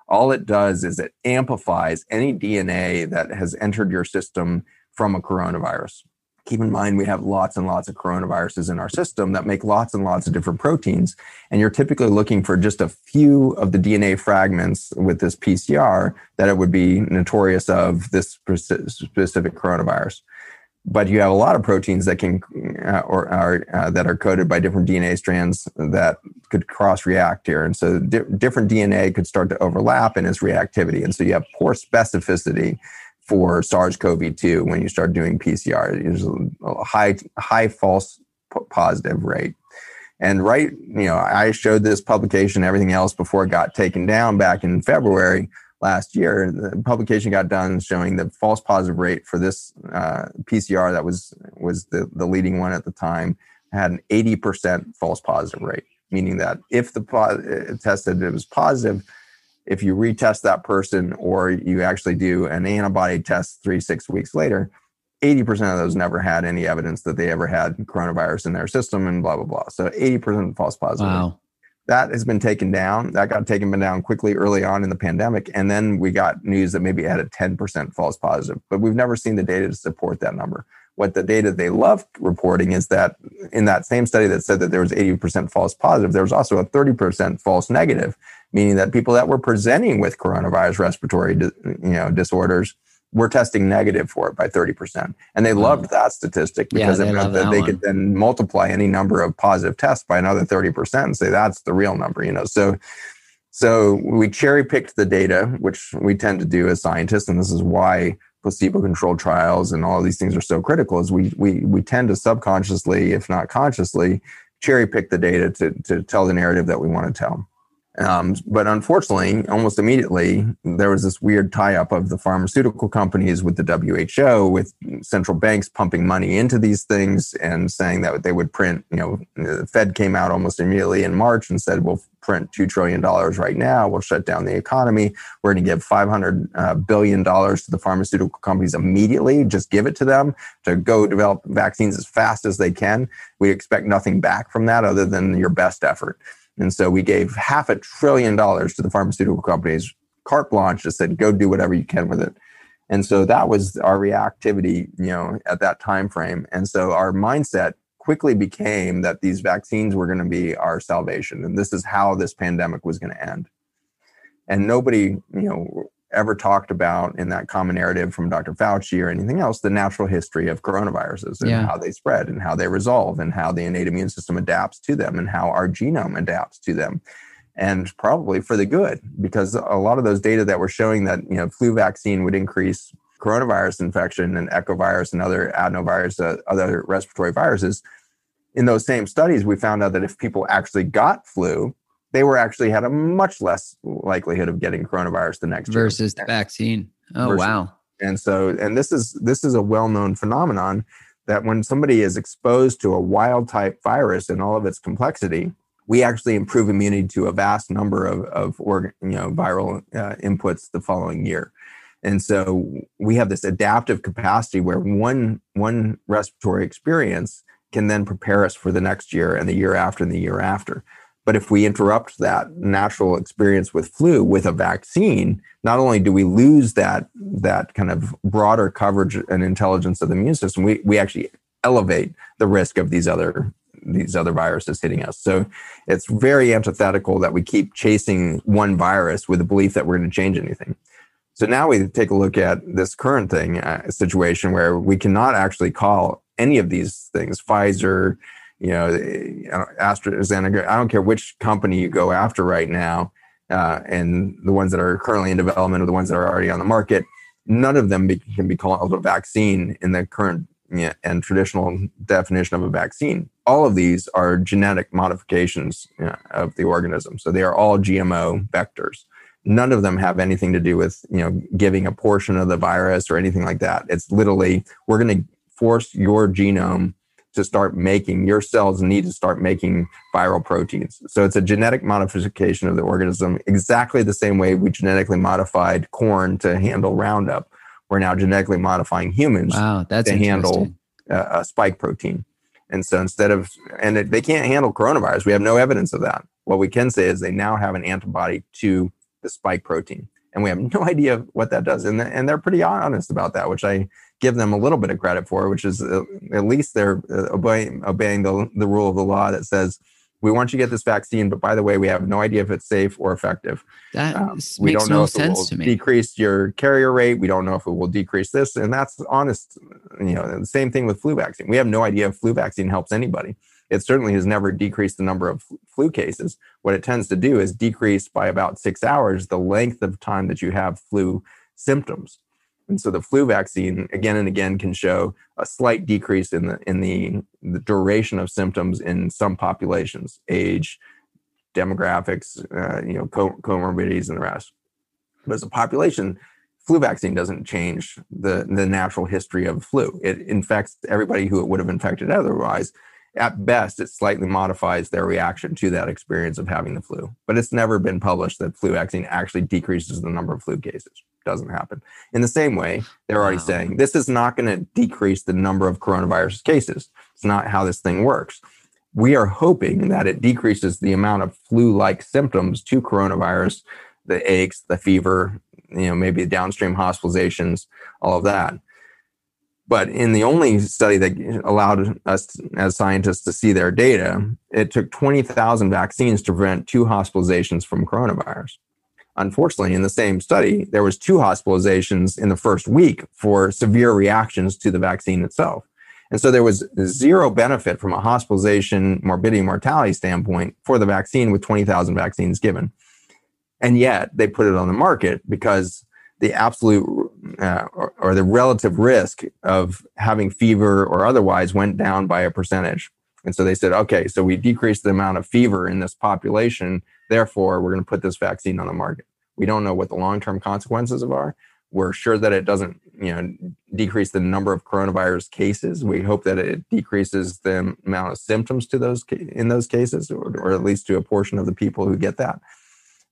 All it does is it amplifies any DNA that has entered your system from a coronavirus keep in mind we have lots and lots of coronaviruses in our system that make lots and lots of different proteins and you're typically looking for just a few of the dna fragments with this pcr that it would be notorious of this specific coronavirus. But you have a lot of proteins that can uh, or are uh, that are coded by different dna strands that could cross react here and so di- different dna could start to overlap in its reactivity and so you have poor specificity for SARS-CoV-2 when you start doing PCR. There's a high high false positive rate. And right, you know, I showed this publication, everything else before it got taken down back in February last year. The publication got done showing the false positive rate for this uh, PCR that was was the, the leading one at the time had an 80% false positive rate, meaning that if the po- tested it was positive, if you retest that person or you actually do an antibody test three, six weeks later, 80% of those never had any evidence that they ever had coronavirus in their system and blah, blah, blah. So 80% false positive. Wow. That has been taken down. That got taken down quickly early on in the pandemic. And then we got news that maybe it had a 10% false positive, but we've never seen the data to support that number. What the data they love reporting is that in that same study that said that there was 80% false positive, there was also a 30% false negative meaning that people that were presenting with coronavirus respiratory you know disorders were testing negative for it by 30%. And they hmm. loved that statistic because yeah, it meant that, that they one. could then multiply any number of positive tests by another 30% and say that's the real number, you know. So so we cherry picked the data, which we tend to do as scientists, and this is why placebo-controlled trials and all of these things are so critical is we we we tend to subconsciously, if not consciously, cherry pick the data to to tell the narrative that we want to tell. Um, but unfortunately, almost immediately, there was this weird tie up of the pharmaceutical companies with the WHO, with central banks pumping money into these things and saying that they would print. You know, the Fed came out almost immediately in March and said, we'll print $2 trillion right now. We'll shut down the economy. We're going to give $500 uh, to the pharmaceutical companies immediately. Just give it to them to go develop vaccines as fast as they can. We expect nothing back from that other than your best effort. And so we gave half a trillion dollars to the pharmaceutical companies, carte blanche, just said, go do whatever you can with it. And so that was our reactivity, you know, at that time frame. And so our mindset quickly became that these vaccines were going to be our salvation. And this is how this pandemic was going to end. And nobody, you know, ever talked about in that common narrative from Dr. Fauci or anything else the natural history of coronaviruses and yeah. how they spread and how they resolve and how the innate immune system adapts to them and how our genome adapts to them. And probably for the good, because a lot of those data that were showing that you know flu vaccine would increase coronavirus infection and echovirus and other adenovirus, uh, other respiratory viruses. In those same studies, we found out that if people actually got flu, they were actually had a much less likelihood of getting coronavirus the next year versus the vaccine. Oh versus, wow! And so, and this is this is a well-known phenomenon that when somebody is exposed to a wild type virus in all of its complexity, we actually improve immunity to a vast number of of organ, you know viral uh, inputs the following year. And so we have this adaptive capacity where one one respiratory experience can then prepare us for the next year and the year after and the year after. But if we interrupt that natural experience with flu with a vaccine, not only do we lose that that kind of broader coverage and intelligence of the immune system, we, we actually elevate the risk of these other these other viruses hitting us. So it's very antithetical that we keep chasing one virus with the belief that we're going to change anything. So now we take a look at this current thing uh, situation where we cannot actually call any of these things Pfizer, you know, AstraZeneca, I don't care which company you go after right now, uh, and the ones that are currently in development or the ones that are already on the market, none of them be, can be called a vaccine in the current you know, and traditional definition of a vaccine. All of these are genetic modifications you know, of the organism. So they are all GMO vectors. None of them have anything to do with you know giving a portion of the virus or anything like that. It's literally we're going to force your genome to start making your cells need to start making viral proteins. So it's a genetic modification of the organism, exactly the same way we genetically modified corn to handle Roundup. We're now genetically modifying humans wow, that's to handle a, uh, a spike protein. And so instead of, and it, they can't handle coronavirus, we have no evidence of that. What we can say is they now have an antibody to the spike protein. And we have no idea what that does. And, and they're pretty honest about that, which I give them a little bit of credit for, which is uh, at least they're uh, obeying, obeying the, the rule of the law that says, we want you to get this vaccine, but by the way, we have no idea if it's safe or effective. That um, we don't know no if it will decrease your carrier rate. We don't know if it will decrease this, and that's honest. You know, the same thing with flu vaccine. We have no idea if flu vaccine helps anybody. It certainly has never decreased the number of flu cases. What it tends to do is decrease by about six hours the length of time that you have flu symptoms. And so the flu vaccine again and again can show a slight decrease in the in the, the duration of symptoms in some populations, age, demographics, uh, you know, co- comorbidities, and the rest. But as a population, flu vaccine doesn't change the the natural history of flu. It infects everybody who it would have infected otherwise, at best, it slightly modifies their reaction to that experience of having the flu. But it's never been published that flu vaccine actually decreases the number of flu cases. Doesn't happen. In the same way, they're already wow. saying this is not going to decrease the number of coronavirus cases. It's not how this thing works. We are hoping that it decreases the amount of flu-like symptoms to coronavirus, the aches, the fever, you know, maybe downstream hospitalizations, all of that. But in the only study that allowed us as scientists to see their data, it took 20,000 vaccines to prevent two hospitalizations from coronavirus. Unfortunately, in the same study, there was two hospitalizations in the first week for severe reactions to the vaccine itself. And so there was zero benefit from a hospitalization, morbidity, mortality standpoint for the vaccine with 20,000 vaccines given. And yet they put it on the market because the absolute uh, or, or, the relative risk of having fever or otherwise went down by a percentage. And so they said, okay, so we decreased the amount of fever in this population. Therefore, we're going to put this vaccine on the market. We don't know what the long term consequences of are. We're sure that it doesn't, you know, decrease the number of coronavirus cases. We hope that it decreases the amount of symptoms to those in those cases, or, or at least to a portion of the people who get that.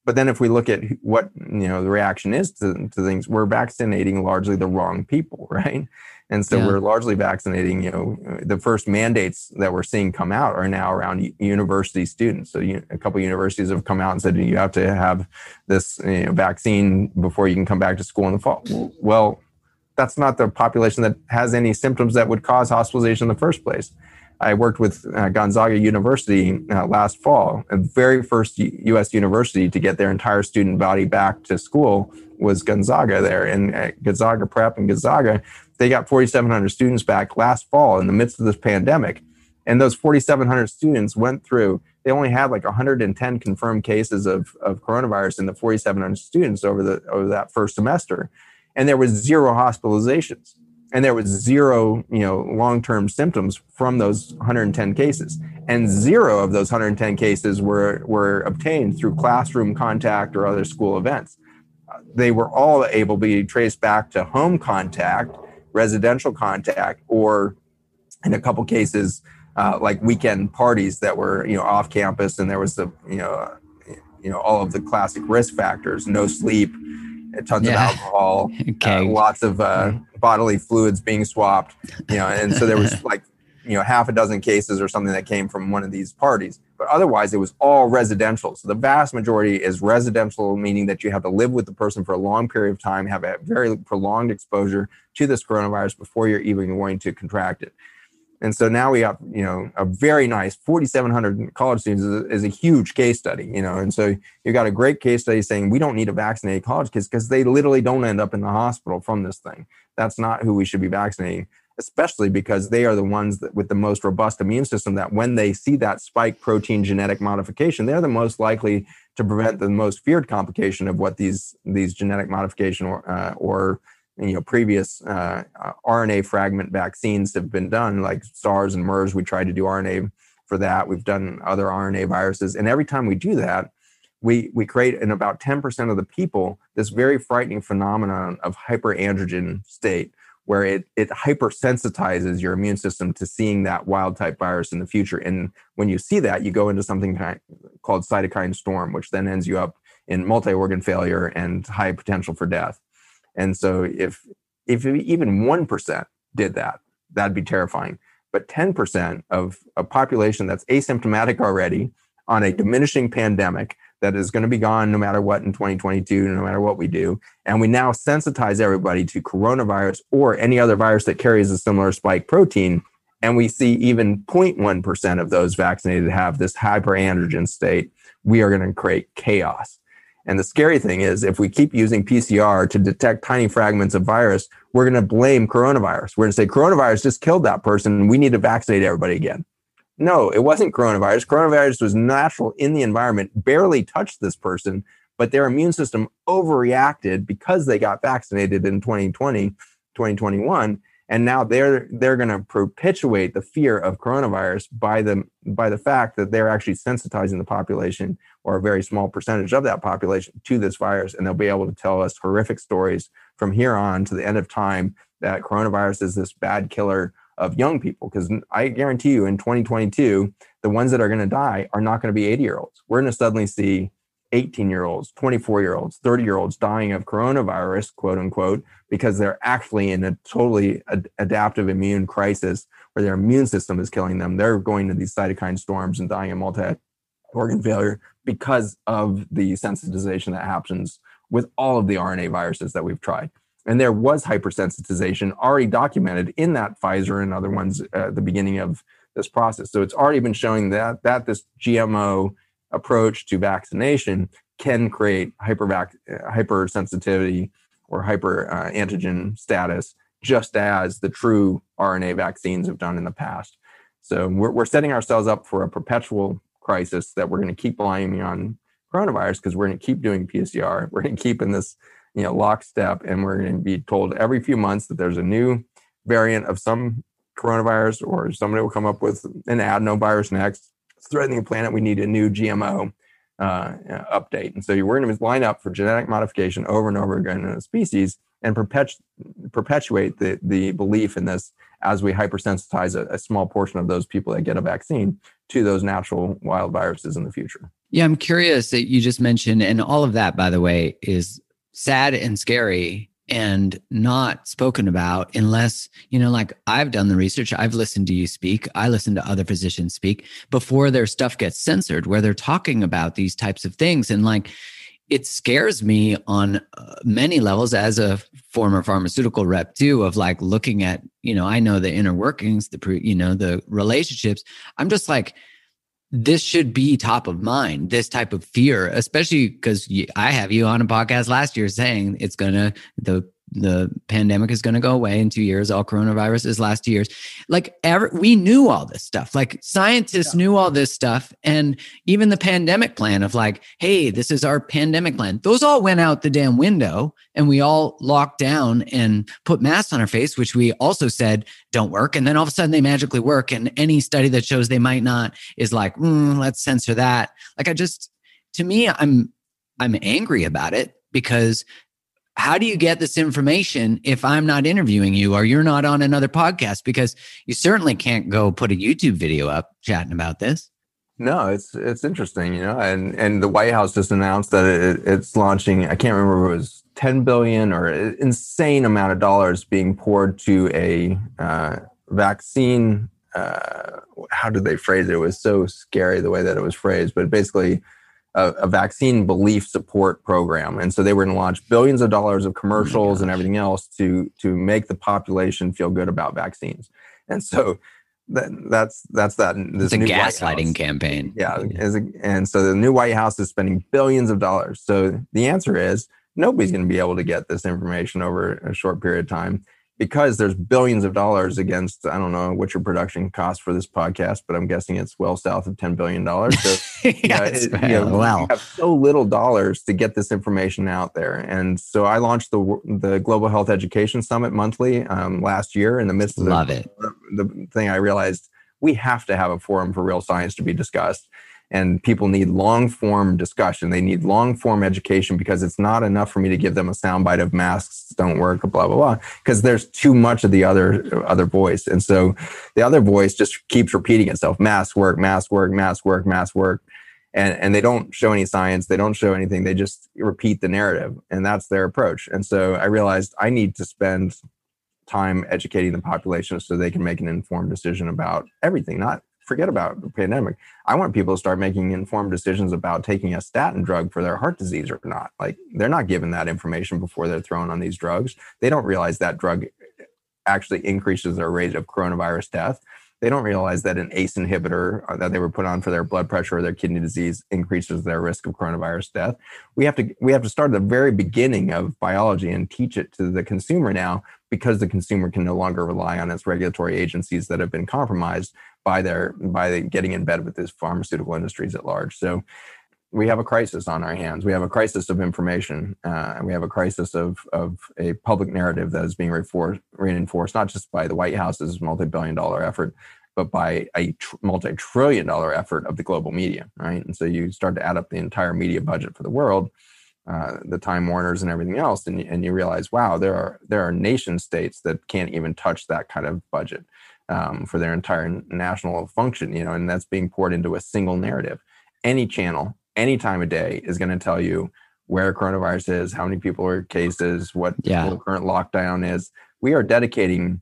But then if we look at what you know the reaction is to, to things, we're vaccinating largely the wrong people, right? And so yeah. we're largely vaccinating, you know, the first mandates that we're seeing come out are now around university students. So you, a couple universities have come out and said you have to have this you know, vaccine before you can come back to school in the fall. Well, that's not the population that has any symptoms that would cause hospitalization in the first place. I worked with uh, Gonzaga University uh, last fall. The very first U- U.S. university to get their entire student body back to school was Gonzaga there. And Gonzaga Prep and Gonzaga, they got 4,700 students back last fall in the midst of this pandemic. And those 4,700 students went through, they only had like 110 confirmed cases of, of coronavirus in the 4,700 students over, the, over that first semester. And there was zero hospitalizations and there was zero you know long-term symptoms from those 110 cases. And zero of those 110 cases were were obtained through classroom contact or other school events. They were all able to be traced back to home contact residential contact or in a couple cases uh, like weekend parties that were you know off campus and there was the you know you know all of the classic risk factors no sleep tons yeah. of alcohol, okay. uh, lots of uh, bodily fluids being swapped, you know, and so there was like, you know, half a dozen cases or something that came from one of these parties. But otherwise, it was all residential. So the vast majority is residential, meaning that you have to live with the person for a long period of time, have a very prolonged exposure to this coronavirus before you're even going to contract it. And so now we have, you know, a very nice 4,700 college students is a, is a, huge case study, you know. And so you've got a great case study saying we don't need to vaccinate college kids because they literally don't end up in the hospital from this thing. That's not who we should be vaccinating, especially because they are the ones that with the most robust immune system that when they see that spike protein genetic modification, they're the most likely to prevent the most feared complication of what these these genetic modification or uh, or you know previous uh, RNA fragment vaccines have been done, like SARS and MERS. We tried to do RNA for that. We've done other RNA viruses, and every time we do that, we we create in about 10% of the people this very frightening phenomenon of hyperantigen state where it it hypersensitizes your immune system to seeing that wild type virus in the future and when you see that you go into something called cytokine storm which then ends you up in multi-organ failure and high potential for death and so if if even 1% did that that'd be terrifying but 10% of a population that's asymptomatic already on a diminishing pandemic that is going to be gone no matter what in 2022, no matter what we do. And we now sensitize everybody to coronavirus or any other virus that carries a similar spike protein. And we see even 0.1% of those vaccinated have this hyperantigen state. We are going to create chaos. And the scary thing is, if we keep using PCR to detect tiny fragments of virus, we're going to blame coronavirus. We're going to say coronavirus just killed that person. We need to vaccinate everybody again. No, it wasn't coronavirus. Coronavirus was natural in the environment, barely touched this person, but their immune system overreacted because they got vaccinated in 2020, 2021. And now they're they're going to perpetuate the fear of coronavirus by the by the fact that they're actually sensitizing the population or a very small percentage of that population to this virus, and they'll be able to tell us horrific stories from here on to the end of time that coronavirus is this bad killer of young people because I guarantee you in 2022, the ones that are going to die are not going to be 80 year olds. We're going to suddenly see 18 year olds, 24 year olds, 30 year olds dying of coronavirus, quote unquote, because they're actually in a totally ad- adaptive immune crisis where their immune system is killing them. They're going to these cytokine storms and dying of multi organ failure because of the sensitization that happens with all of the RNA viruses that we've tried. And there was hypersensitization already documented in that Pfizer and other ones at the beginning of this process. So it's already been showing that that this GMO approach to vaccination can create hypervac- hypersensitivity or hyper uh, antigen status, just as the true RNA vaccines have done in the past. So we're, we're setting ourselves up for a perpetual crisis that we're going to keep blaming on coronavirus because we're going to keep doing PCR. We're going to keep in this you know lockstep and we're going to be told every few months that there's a new variant of some coronavirus or somebody will come up with an adenovirus next threatening the planet we need a new gmo uh, update and so we're going to line up for genetic modification over and over again in a species and perpetu- perpetuate the, the belief in this as we hypersensitize a, a small portion of those people that get a vaccine to those natural wild viruses in the future. Yeah i'm curious that you just mentioned and all of that by the way is sad and scary and not spoken about unless you know like i've done the research i've listened to you speak i listen to other physicians speak before their stuff gets censored where they're talking about these types of things. And like it scares me on uh, many levels as a former pharmaceutical rep too of like looking at you know i know the inner workings the pre, you know the relationships. I'm just like this should be top of mind this type of fear especially because i have you on a podcast last year saying it's gonna the the pandemic is going to go away in two years. All coronavirus is last two years. Like ever, we knew all this stuff. Like scientists yeah. knew all this stuff, and even the pandemic plan of like, hey, this is our pandemic plan. Those all went out the damn window, and we all locked down and put masks on our face, which we also said don't work. And then all of a sudden they magically work, and any study that shows they might not is like, mm, let's censor that. Like I just, to me, I'm I'm angry about it because how do you get this information if I'm not interviewing you or you're not on another podcast? Because you certainly can't go put a YouTube video up chatting about this. No, it's it's interesting, you know, and and the White House just announced that it, it's launching. I can't remember it was 10 billion or insane amount of dollars being poured to a uh, vaccine. Uh, how did they phrase it? It was so scary the way that it was phrased, but basically a, a, vaccine belief support program, and so they were going to launch billions of dollars of oh commercials oh and everything else to to make the population feel good about vaccines. And so that, that's that's that. This it's a gaslighting campaign. Yeah, yeah. and so the new White House is spending billions of dollars. So the answer is nobody's going to be able to get this information over a short period of time. Because there's billions of dollars against I don't know what your production cost for this podcast, but I'm guessing it's well south of ten billion dollars. So, yeah, it, you know, well, have so little dollars to get this information out there, and so I launched the the Global Health Education Summit monthly um, last year. In the midst of Love the, it. The, the thing, I realized we have to have a forum for real science to be discussed and people need long form discussion. They need long form education because it's not enough for me to give them a soundbite of masks don't work, blah blah blah, because there's too much of the other other voice, and so the other voice just keeps repeating itself: masks work, masks work, masks work, masks work, and and they don't show any science, they don't show anything, they just repeat the narrative, and that's their approach. And so I realized I need to spend time educating the population so they can make an informed decision about everything, not forget about the pandemic. I want people to start making informed decisions about taking a statin drug for their heart disease or not. Like they're not given that information before they're thrown on these drugs. They don't realize that drug actually increases their rate of coronavirus death. They don't realize that an ACE inhibitor uh, that they were put on for their blood pressure or their kidney disease increases their risk of coronavirus death. We have to we have to start at the very beginning of biology and teach it to the consumer now because the consumer can no longer rely on its regulatory agencies that have been compromised by their by getting in bed with these pharmaceutical industries at large. So we have a crisis on our hands. We have a crisis of information, uh, and we have a crisis of of a public narrative that is being reinforced, reinforced not just by the White House's multi-billion-dollar effort, but by a tr- multi-trillion-dollar effort of the global media. Right, and so you start to add up the entire media budget for the world, uh, the Time Warners and everything else, and and you realize, wow, there are there are nation states that can't even touch that kind of budget um, for their entire national function, you know, and that's being poured into a single narrative. Any channel, any time of day is going to tell you where coronavirus is, how many people are cases, what yeah. the current lockdown is. We are dedicating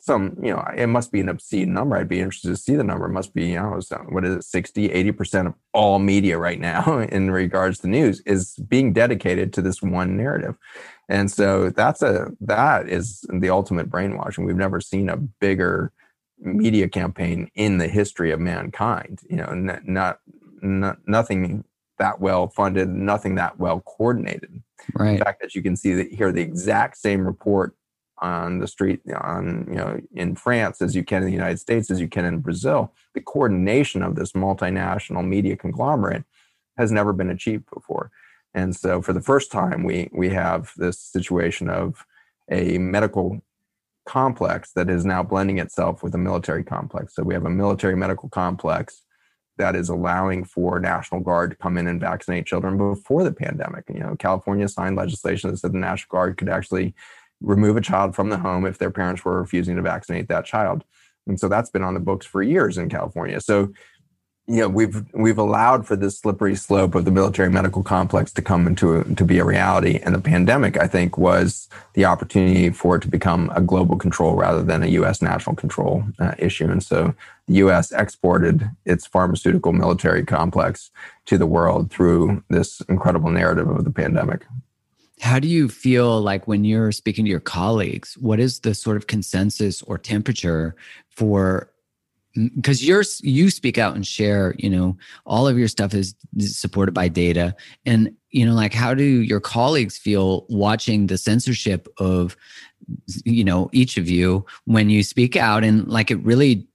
some, you know, it must be an obscene number. I'd be interested to see the number. It must be, you know, what is it, 60, 80% of all media right now in regards to news is being dedicated to this one narrative. And so that's a that is the ultimate brainwashing. We've never seen a bigger media campaign in the history of mankind. You know, not, not, not nothing that well funded, nothing that well coordinated. Right. The fact that you can see that hear the exact same report on the street on you know in France as you can in the United States as you can in Brazil. The coordination of this multinational media conglomerate has never been achieved before. And so for the first time, we, we have this situation of a medical complex that is now blending itself with a military complex. So we have a military medical complex that is allowing for National Guard to come in and vaccinate children before the pandemic. You know, California signed legislation that said the National Guard could actually remove a child from the home if their parents were refusing to vaccinate that child. And so that's been on the books for years in California. So you know we've we've allowed for this slippery slope of the military medical complex to come into a, to be a reality. And the pandemic i think was the opportunity for it to become a global control rather than a us national control uh, issue. And so the us exported its pharmaceutical military complex to the world through this incredible narrative of the pandemic. How do you feel like when you're speaking to your colleagues what is the sort of consensus or temperature for because you're you speak out and share you know all of your stuff is supported by data. And you know like how do your colleagues feel watching the censorship of you know each of you when you speak out? And like it really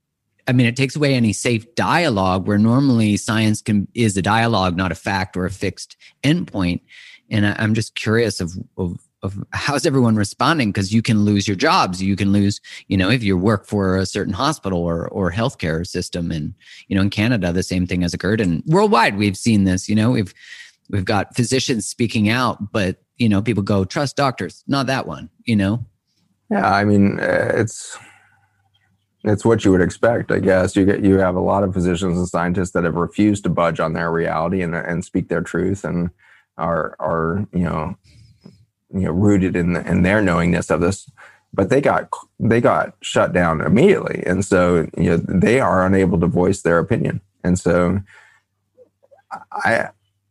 i mean it takes away any safe dialogue where normally science can is a dialogue not a fact or a fixed endpoint. And I, i'm just curious of, of of how's everyone responding? Because you can lose your jobs. You can lose you know if you work for a certain hospital or or healthcare system and you know in canada the same thing has occurred and worldwide we've seen this you know we've we've got physicians speaking out but you know people go trust doctors not that one you know? Yeah i mean uh, it's it's what you would expect i guess. You get you have a lot of physicians and scientists that have refused to budge on their reality and and speak their truth and are are you know you know rooted in the, in their knowingness of this but they got they got shut down immediately. And so you know they are unable to voice their opinion. And so i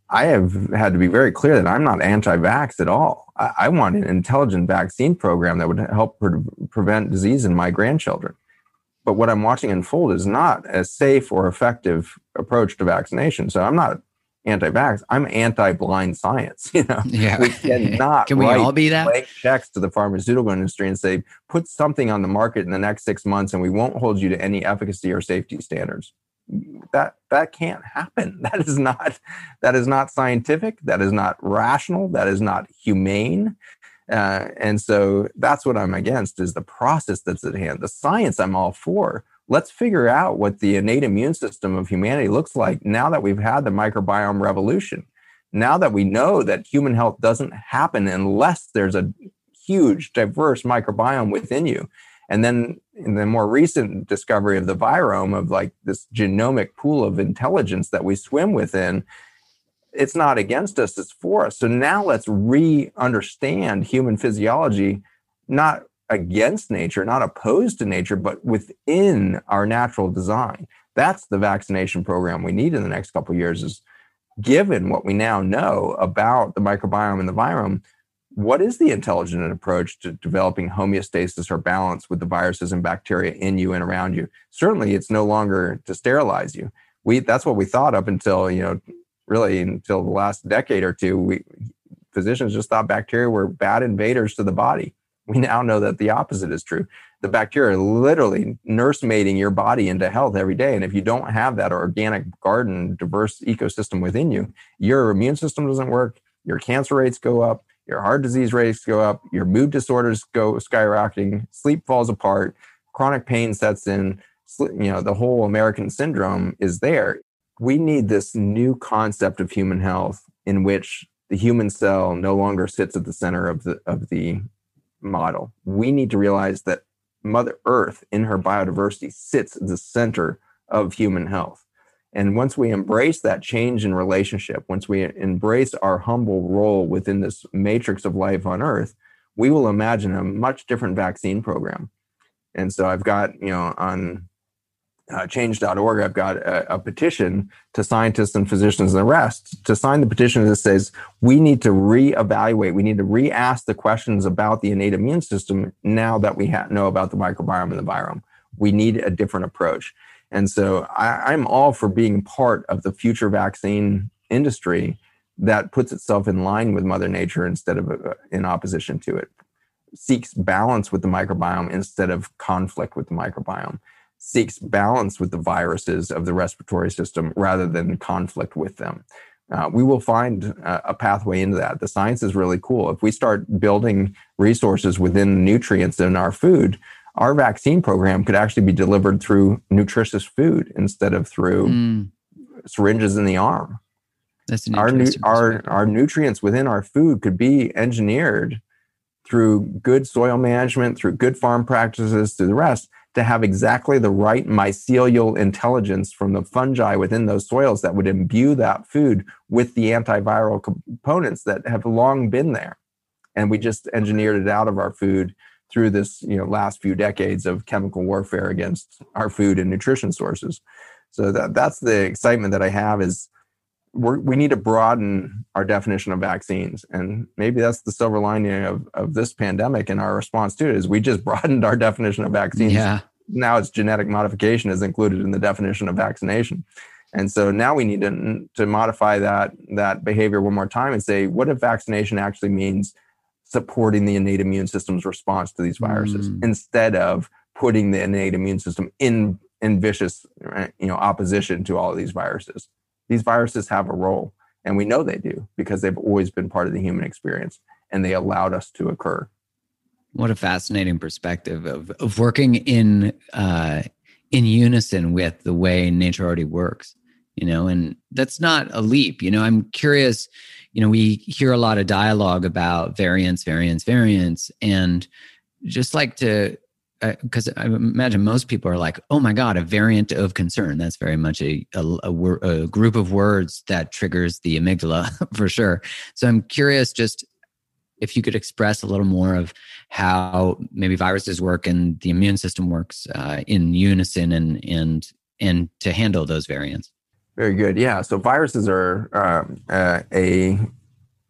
i have had to be very clear that i'm not anti-vax at all. I, I want an intelligent vaccine program that would help pre- prevent disease in my grandchildren. But what i'm watching unfold is not a safe or effective approach to vaccination. So i'm not anti-vax. I'm anti-blind science. You know, Yeah. we cannot. Can we write all be that? checks to the pharmaceutical industry and say, put something on the market in the next six months, and we won't hold you to any efficacy or safety standards. That that can't happen. That is not that is not scientific. That is not rational. That is not humane. Uh, and so that's what I'm against is the process that's at hand. The science I'm all for. Let's figure out what the innate immune system of humanity looks like now that we've had the microbiome revolution. Now that we know that human health doesn't happen unless there's a huge, diverse microbiome within you. And then in the more recent discovery of the virome of like this genomic pool of intelligence that we swim within, it's not against us, it's for us. So now let's re understand human physiology, not against nature, not opposed to nature, but within our natural design. That's the vaccination program we need in the next couple years is given what we now know about the microbiome and the virome, what is the intelligent approach to developing homeostasis or balance with the viruses and bacteria in you and around you? Certainly, it's no longer to sterilize you. We that's what we thought up until you know, really until the last decade or two. We physicians just thought bacteria were bad invaders to the body. We now know that the opposite is true. The bacteria are literally nursemaiding your body into health every day. And if you don't have that organic garden, diverse ecosystem within you, your immune system doesn't work, your cancer rates go up, your heart disease rates go up, your mood disorders go skyrocketing, sleep falls apart, chronic pain sets in, you know, the whole American syndrome is there. We need this new concept of human health in which the human cell no longer sits at the center of the of the model. We need to realize that Mother Earth in her biodiversity sits at the center of human health. And once we embrace that change in relationship, once we embrace our humble role within this matrix of life on Earth, we will imagine a much different vaccine program. And so I've got, you know, on uh, change.org, I've got a, a, petition to scientists and physicians and the rest to sign the petition that says we need to reevaluate, we need to re ask the questions about the innate immune system now that we ha- know about the microbiome and the virome. We need a different approach. And so I, I'm all for being part of the future vaccine industry that puts itself in line with Mother Nature instead of uh, in opposition to it, seeks balance with the microbiome instead of conflict with the microbiome seeks balance with the viruses of the respiratory system rather than conflict with them. Uh, we will find a, a pathway into that. The science is really cool. If we start building resources within nutrients in our food, our vaccine program could actually be delivered through nutritious food instead of through mm. syringes in the arm. That's our nu- our our nutrients within our food could be engineered through good soil management, through good farm practices, through the rest, to have exactly the right mycelial intelligence from the fungi within those soils that would imbue that food with the antiviral components that have long been there. And we just engineered it out of our food through this you know last few decades of chemical warfare against our food and nutrition sources. So that that's the excitement that I have is we need to broaden our definition of vaccines. And maybe that's the silver lining of, of this pandemic and our response to it is we just broadened our definition of vaccines. Yeah. Now it's genetic modification is included in the definition of vaccination. And so now we need to, to modify that that behavior one more time and say what if vaccination actually means supporting the innate immune system's response to these viruses mm. instead of putting the innate immune system in in vicious you know opposition to all of these viruses these viruses have a role, and we know they do because they've always been part of the human experience and they allowed us to occur. What a fascinating perspective of, of working in uh, in unison with the way nature already works. You know, and that's not a leap. You know, I'm curious. You know, we hear a lot of dialogue about variants, variants, variants, and just like to because I imagine most people are like, "Oh my God, a variant of concern." That's very much a a, a, a group of words that triggers the amygdala for sure. So I'm curious, just if you could express a little more of how maybe viruses work and the immune system works uh, in unison, and and and to handle those variants. Very good. Yeah. So viruses are um, uh, a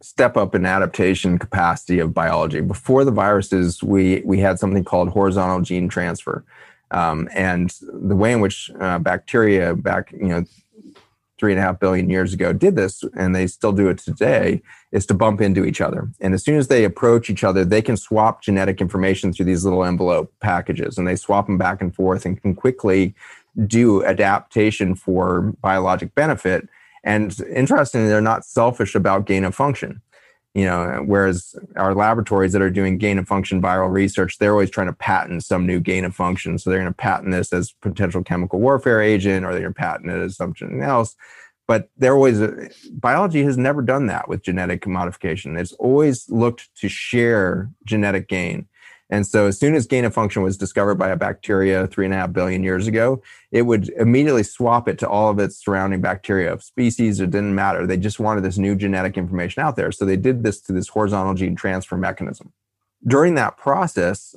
step up in adaptation capacity of biology. Before the viruses, we we had something called horizontal gene transfer, um, and the way in which uh, bacteria back you know three and a half billion years ago did this, and they still do it today, is to bump into each other. And as soon as they approach each other, they can swap genetic information through these little envelope packages, and they swap them back and forth and can quickly do adaptation for biologic benefit. And interestingly, they're not selfish about gain of function you know whereas our laboratories that are doing gain of function viral research they're always trying to patent some new gain of function. So they're going to patent this as potential chemical warfare agent or they're going to patent it as something else. But they're always biology has never done that with genetic modification. It's always looked to share genetic gain and so, as soon as gain of function was discovered by a bacteria three and a half billion years ago, it would immediately swap it to all of its surrounding bacteria of species. It didn't matter. They just wanted this new genetic information out there. So, they did this to this horizontal gene transfer mechanism. During that process,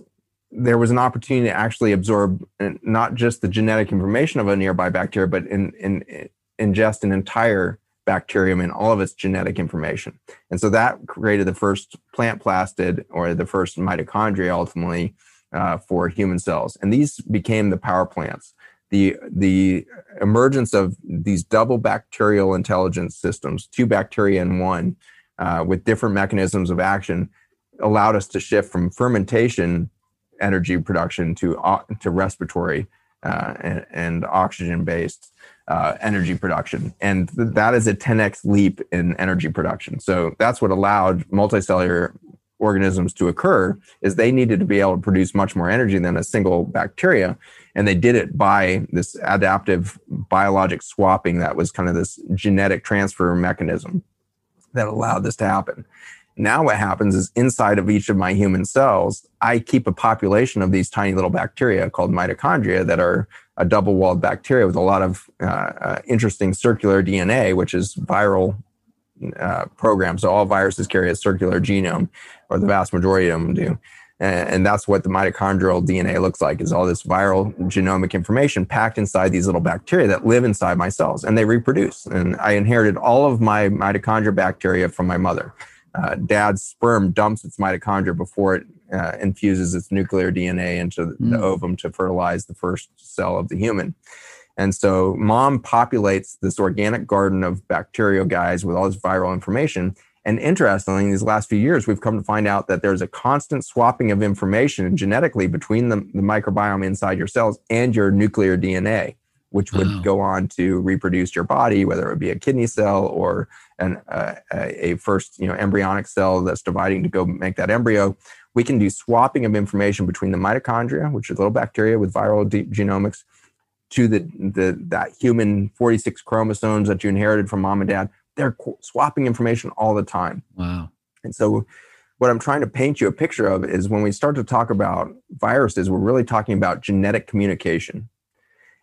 there was an opportunity to actually absorb uh, not just the genetic information of a nearby bacteria, but in, in, in ingest an entire bacterium and all of its genetic information. And so that created the first plant plastid or the first mitochondria ultimately uh, for human cells. And these became the power plants. The, the emergence of these double bacterial intelligence systems, two bacteria in one, uh, with different mechanisms of action, allowed us to shift from fermentation energy production to, uh, to respiratory uh, and, and oxygen based uh, energy production. And th- that is a 10x leap in energy production. So that's what allowed multicellular organisms to occur is they needed to be able to produce much more energy than a single bacteria and they did it by this adaptive biologic swapping that was kind of this genetic transfer mechanism that allowed this to happen now what happens is inside of each of my human cells i keep a population of these tiny little bacteria called mitochondria that are a double walled bacteria with a lot of uh, uh, interesting circular DNA, which is viral uh, programs. So all viruses carry a circular genome, or the vast majority of them do. And, and that's what the mitochondrial DNA looks like is all this viral genomic information packed inside these little bacteria that live inside my cells and they reproduce. And I inherited all of my mitochondria bacteria from my mother. Uh, dad's sperm dumps its mitochondria before it uh, infuses its nuclear DNA into mm. the ovum to fertilize the first cell of the human. And so mom populates this organic garden of bacterial guys with all this viral information. And interestingly, in these last few years, we've come to find out that there's a constant swapping of information genetically between the, the microbiome inside your cells and your nuclear DNA, which would wow. go on to reproduce your body, whether it would be a kidney cell or an, uh, a first you know embryonic cell that's dividing to go make that embryo we can do swapping of information between the mitochondria, which are little bacteria with viral de- genomics, to the, the that human 46 chromosomes that you inherited from mom and dad. They're swapping information all the time. Wow. And so, what I'm trying to paint you a picture of is when we start to talk about viruses, we're really talking about genetic communication.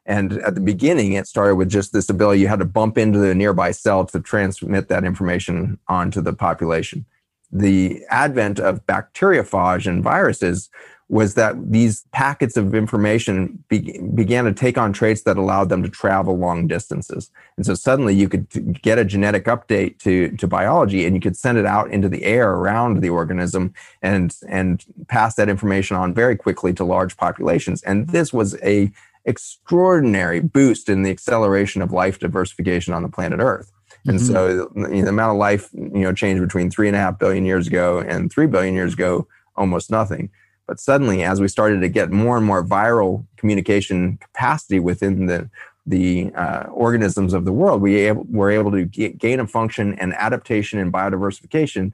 And at the beginning, it started with just this ability you had to bump into the nearby cell to transmit that information onto the population the advent of bacteriophage and viruses was that these packets of information be, began to take on traits that allowed them to travel long distances. And so suddenly you could get a genetic update to, to biology and you could send it out into the air around the organism and, and pass that information on very quickly to large populations. And mm-hmm. this was a extraordinary boost in the acceleration of life diversification on the planet Earth. And mm-hmm. so you know, the amount of life, you know, changed between three and a half billion years ago and three billion years ago, almost nothing. But suddenly, as we started to get more and more viral communication capacity within the the uh, organisms of the world, we able, were able to get gain a function and adaptation and biodiversification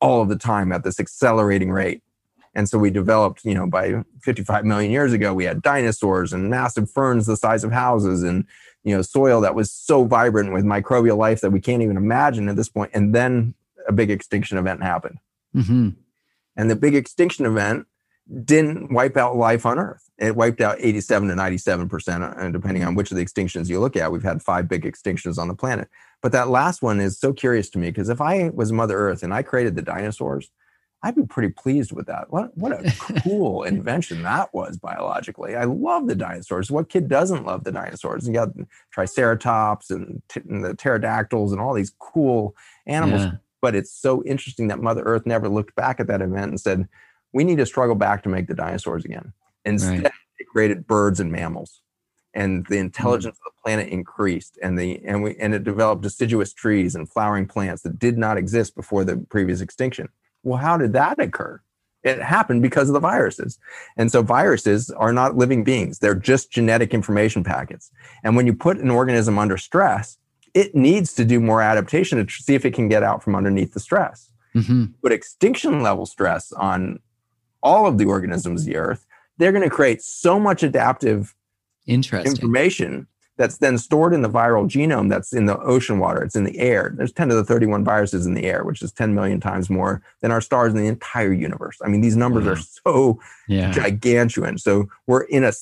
all of the time at this accelerating rate. And so we developed, you know, by 55 million years ago, we had dinosaurs and massive ferns the size of houses and you know soil that was so vibrant with microbial life that we can't even imagine at this point. and then a big extinction event happened mm-hmm. and the big extinction event didn't wipe out life on earth it wiped out 87 to 97 percent and depending on which of the extinctions you look at we've had five big extinctions on the planet but that last one is so curious to me because if i was mother earth and i created the dinosaurs I'd be pretty pleased with that. What what a cool invention that was biologically. I love the dinosaurs. What kid doesn't love the dinosaurs? You got Triceratops and, t- and the pterodactyls and all these cool animals. Yeah. But it's so interesting that Mother Earth never looked back at that event and said, "We need to struggle back to make the dinosaurs again." Instead, right. it created birds and mammals. and the intelligence mm. of the planet increased and the and we and it developed deciduous trees and flowering plants that did not exist before the previous extinction well how did that occur? It happened because of the viruses. And so viruses are not living beings. They're just genetic information packets. And when you put an organism under stress it needs to do more adaptation to see if it can get out from underneath the stress. Mm-hmm. but extinction level stress on all of the organisms of the earth they're going to create so much adaptive Interesting. information that's then stored in the viral genome that's in the ocean water. It's in the air. There's 10 to the 31 viruses in the air, which is 10 million times more than our stars in the entire universe. I mean, these numbers are so yeah. gigantuan. So we're in a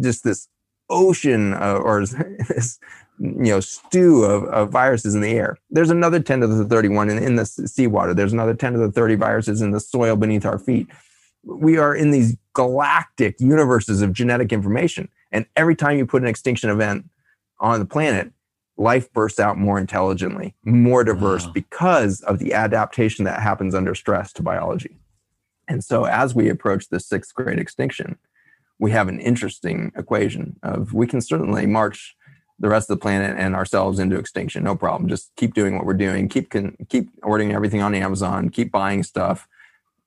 just this ocean uh, or this you know stew of, of viruses in the air. There's another 10 to the 31 in, in the seawater. There's another 10 to the 30 viruses in the soil beneath our feet. We are in these galactic universes of genetic information and every time you put an extinction event on the planet, life bursts out more intelligently, more diverse wow. because of the adaptation that happens under stress to biology. And so as we approach the sixth great extinction, we have an interesting equation of we can certainly march the rest of the planet and ourselves into extinction. No problem. Just keep doing what we're doing. Keep keep ordering everything on Amazon. Keep buying stuff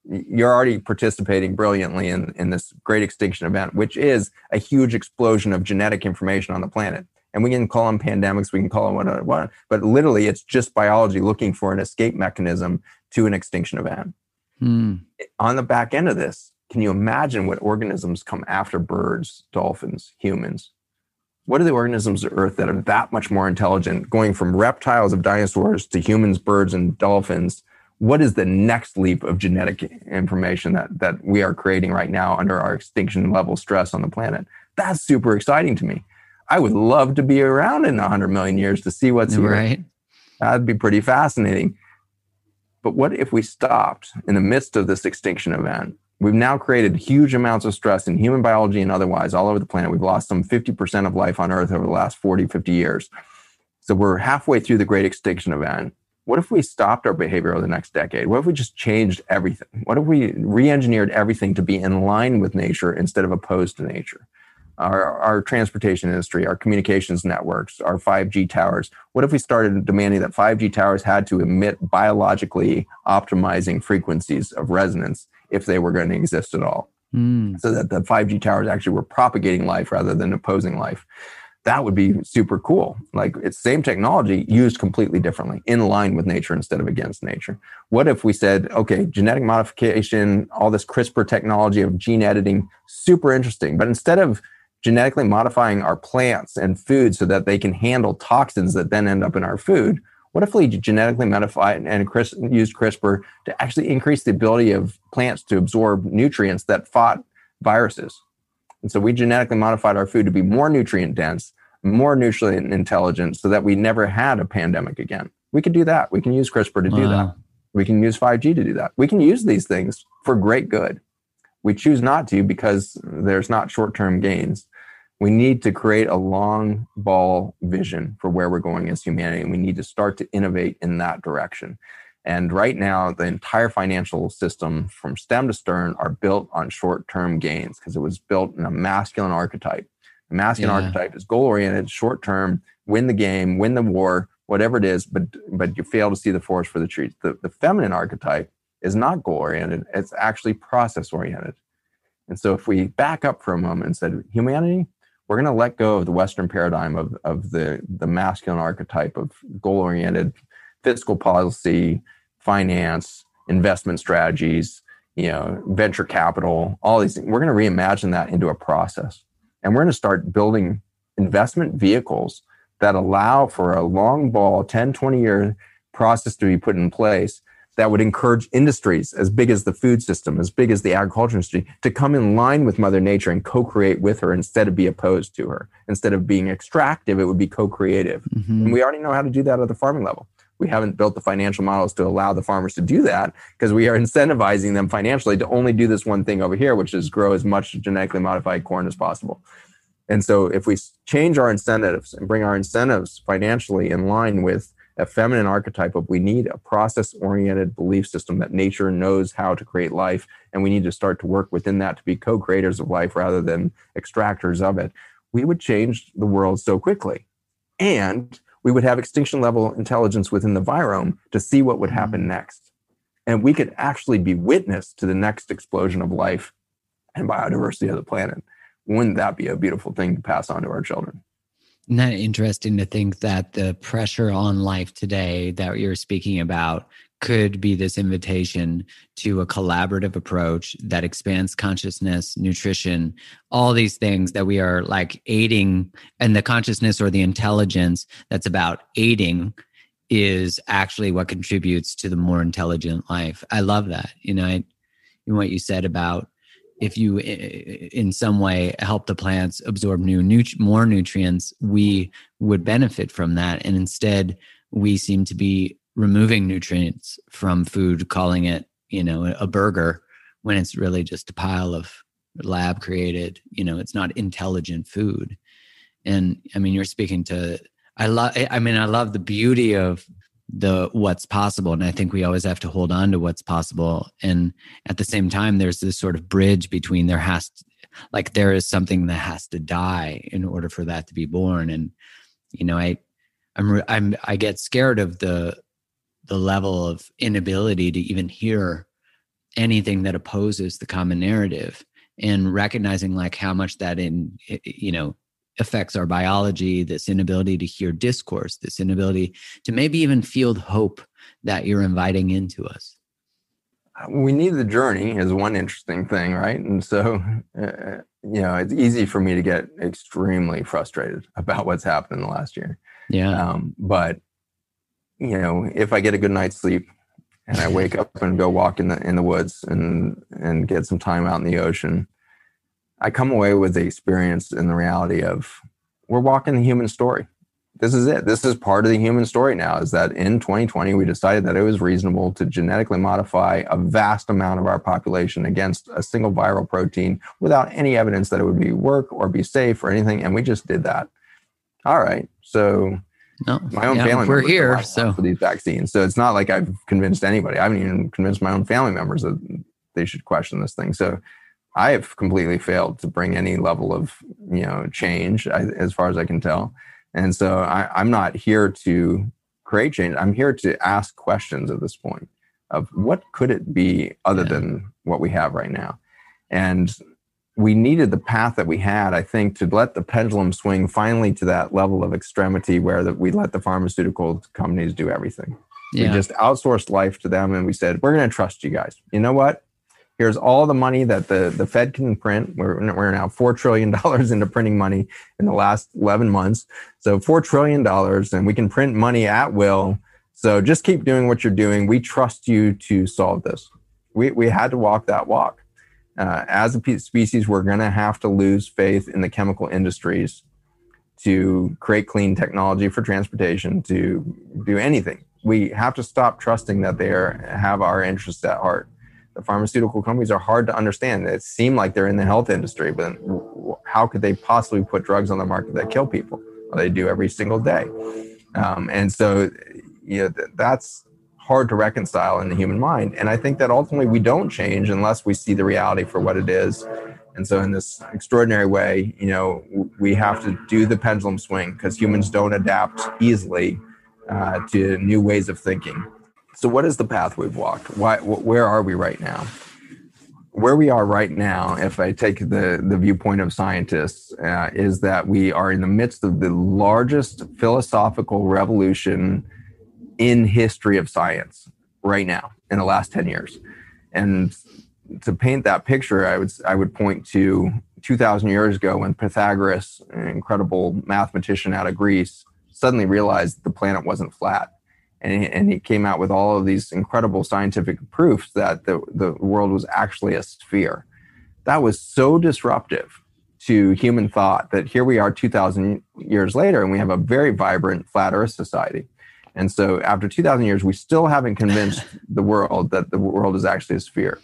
you're already participating brilliantly in, in this great extinction event, which is a huge explosion of genetic information on the planet. And we can call them pandemics, we can call them whatever, what, but literally it's just biology looking for an escape mechanism to an extinction event. Hmm. On the back end of this, can you imagine what organisms come after birds, dolphins, humans? What are the organisms of Earth that are that much more intelligent, going from reptiles of dinosaurs to humans, birds, and dolphins? what is the next leap of genetic information that that we are creating right now under our extinction level stress on the planet that's super exciting to me i would love to be around in 100 million years to see what's here. Right. That'd be pretty fascinating. But what if we stopped in the midst of this extinction event? We've now created huge amounts of stress in human biology and otherwise all over the planet. We've lost some 50% of life on earth over the last 40 50 years. So we're halfway through the great extinction event. What if we stopped our behavior over the next decade? What if we just changed everything? What if we re engineered everything to be in line with nature instead of opposed to nature? Our, our transportation industry, our communications networks, our 5G towers. What if we started demanding that 5G towers had to emit biologically optimizing frequencies of resonance if they were going to exist at all? Mm. So that the 5G towers actually were propagating life rather than opposing life that would be super cool. Like it's same technology used completely differently, in line with nature instead of against nature. What if we said, okay, genetic modification, all this CRISPR technology of gene editing, super interesting, but instead of genetically modifying our plants and food so that they can handle toxins that then end up in our food, what if we genetically modify and use CRISPR to actually increase the ability of plants to absorb nutrients that fought viruses? And so we genetically modified our food to be more nutrient dense, more nutrient intelligent, so that we never had a pandemic again. We could do that. We can use CRISPR to do wow. that. We can use 5G to do that. We can use these things for great good. We choose not to because there's not short term gains. We need to create a long ball vision for where we're going as humanity, and we need to start to innovate in that direction. And right now, the entire financial system from stem to stern are built on short term gains because it was built in a masculine archetype. The masculine yeah. archetype is goal oriented, short term, win the game, win the war, whatever it is, but but you fail to see the forest for the trees. The, the feminine archetype is not goal oriented, it's actually process oriented. And so if we back up for a moment and said, humanity, we're going to let go of the Western paradigm of, of the, the masculine archetype of goal oriented fiscal policy, finance, investment strategies, you know, venture capital, all these things. We're going to reimagine that into a process. And we're going to start building investment vehicles that allow for a long ball 10, 20 year process to be put in place that would encourage industries as big as the food system, as big as the agriculture industry, to come in line with Mother Nature and co create with her instead of be opposed to her. Instead of being extractive, it would be co creative. Mm-hmm. And we already know how to do that at the farming level we haven't built the financial models to allow the farmers to do that because we are incentivizing them financially to only do this one thing over here, which is grow as much genetically modified corn as possible. And so if we change our incentives and bring our incentives financially in line with a feminine archetype of we need a process oriented belief system that nature knows how to create life and we need to start to work within that to be co-creators of life rather than extractors of it we would change the world so quickly. And we would have extinction level intelligence within the virome to see what would happen mm-hmm. next. And we could actually be witness to the next explosion of life and biodiversity of the planet. Wouldn't that be a beautiful thing to pass on to our children? Isn't that interesting to think that the pressure on life today that you're speaking about could be this invitation to a collaborative approach that expands consciousness, nutrition, all these things that we are like aiding, and the consciousness or the intelligence that's about aiding is actually what contributes to the more intelligent life. I love that. You know, I, what you said about if you in some way help the plants absorb new more nutrients we would benefit from that and instead we seem to be removing nutrients from food, calling it, you know, a burger when it's really just a pile of lab created, you know, it's not intelligent food. And I mean, you're speaking to, I love, I mean, I love the beauty of the what's possible. And I think we always have to hold on to what's possible. And at the same time, there's this sort of bridge between there has to, like, there is something that has to die in order for that to be born. And, you know, I, I'm, I'm, I get scared of the, the level of inability to even hear anything that opposes the common narrative and recognizing like how much that in you know affects our biology this inability to hear discourse this inability to maybe even feel hope that you're inviting into us. We need the journey is one interesting thing right? And so uh, you know it's easy for me to get extremely frustrated about what's happened in the last year. Yeah. Um, but you know, if I get a good night's sleep and I wake up and go walk in the in the woods and and get some time out in the ocean, I come away with the experience and the reality of we're walking the human story. This is it. This is part of the human story now. Is that in 2020 we decided that it was reasonable to genetically modify a vast amount of our population against a single viral protein without any evidence that it would be work or be safe or anything, and we just did that. All right, so no, my own yeah, family. We're here, so for these vaccines. So it's not like I've convinced anybody. I haven't even convinced my own family members that they should question this thing. So I have completely failed to bring any level of you know change, as far as I can tell. And so I, I'm not here to create change. I'm here to ask questions at this point of what could it be other yeah. than what we have right now. And we needed the path that we had, I think, to let the pendulum swing finally to that level of extremity where the, we let the pharmaceutical companies do everything. Yeah. We just outsourced life to them and we said, we're going to trust you guys. You know what? Here's all the money that the, the Fed can print. We're, we're now $4 trillion into printing money in the last 11 months. So $4 trillion, and we can print money at will. So just keep doing what you're doing. We trust you to solve this. We, we had to walk that walk uh, as a species, we're going to have to lose faith in the chemical industries to create clean technology for transportation, to do anything. We have to stop trusting that they are, have our interests at heart. The pharmaceutical companies are hard to understand. It seem like they're in the health industry, but how could they possibly put drugs on the market that kill people? Well, they do every single day. Um, and so, you know, that's hard to reconcile in the human mind. And I think that ultimately we don't change unless we see the reality for what it is. And so, in this extraordinary way, you know, we have to do the pendulum swing because humans don't adapt easily uh, to new ways of thinking. So, what is the path we've walked? Why, where are we right now? Where we are right now, if I take the, the viewpoint of scientists, uh, is that we are in the midst of the largest philosophical revolution in history of science right now in the last 10 years. And to paint that picture, I would I would point to 2,000 years ago when Pythagoras, an incredible mathematician out of Greece, suddenly realized the planet wasn't flat. And he, and he came out with all of these incredible scientific proofs that the, the world was actually a sphere. That was so disruptive to human thought that here we are 2,000 years later and we have a very vibrant flat earth society. And so after 2,000 years, we still haven't convinced the world that the world is actually a sphere.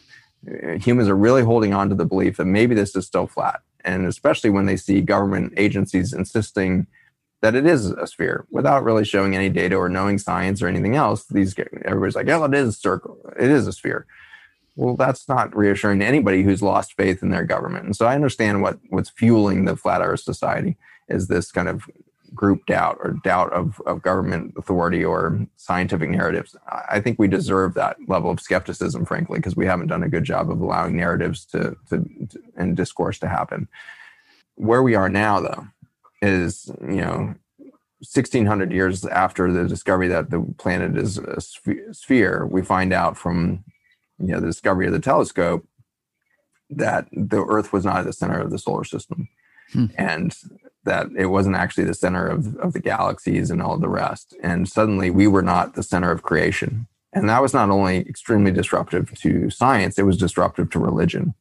Uh, humans are really holding on to the belief that maybe this is still flat. And especially when they see government agencies insisting that it is a sphere without really showing any data or knowing science or anything else, these everybody's like, yeah, well, it is a circle. It is a sphere. Well, that's not reassuring to anybody who's lost faith in their government. And so I understand what what's fueling the flat Earth society is this kind of group doubt or doubt of, of government authority or scientific narratives. I think we deserve that level of skepticism, frankly, because we haven't done a good job of allowing narratives to, to, to and discourse to happen. Where we are now, though, is you know 1600 years after the discovery that the planet is a sphere, we find out from you know the discovery of the telescope that the Earth was not at the center of the solar system, hmm. and that it wasn't actually the center of, of the galaxies and all the rest. And suddenly we were not the center of creation. And that was not only extremely disruptive to science, it was disruptive to religion.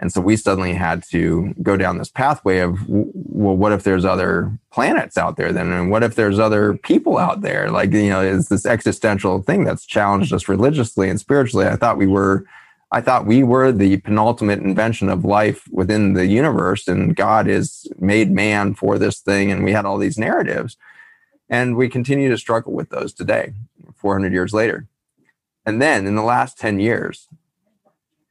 And so we suddenly had to go down this pathway of, well, what if there's other planets out there then? And what if there's other people out there? Like, you know, is this existential thing that's challenged us religiously and spiritually. I thought we were, I thought we were the penultimate invention of life within the universe, and God is made man for this thing. And we had all these narratives. And we continue to struggle with those today, 400 years later. And then in the last 10 years,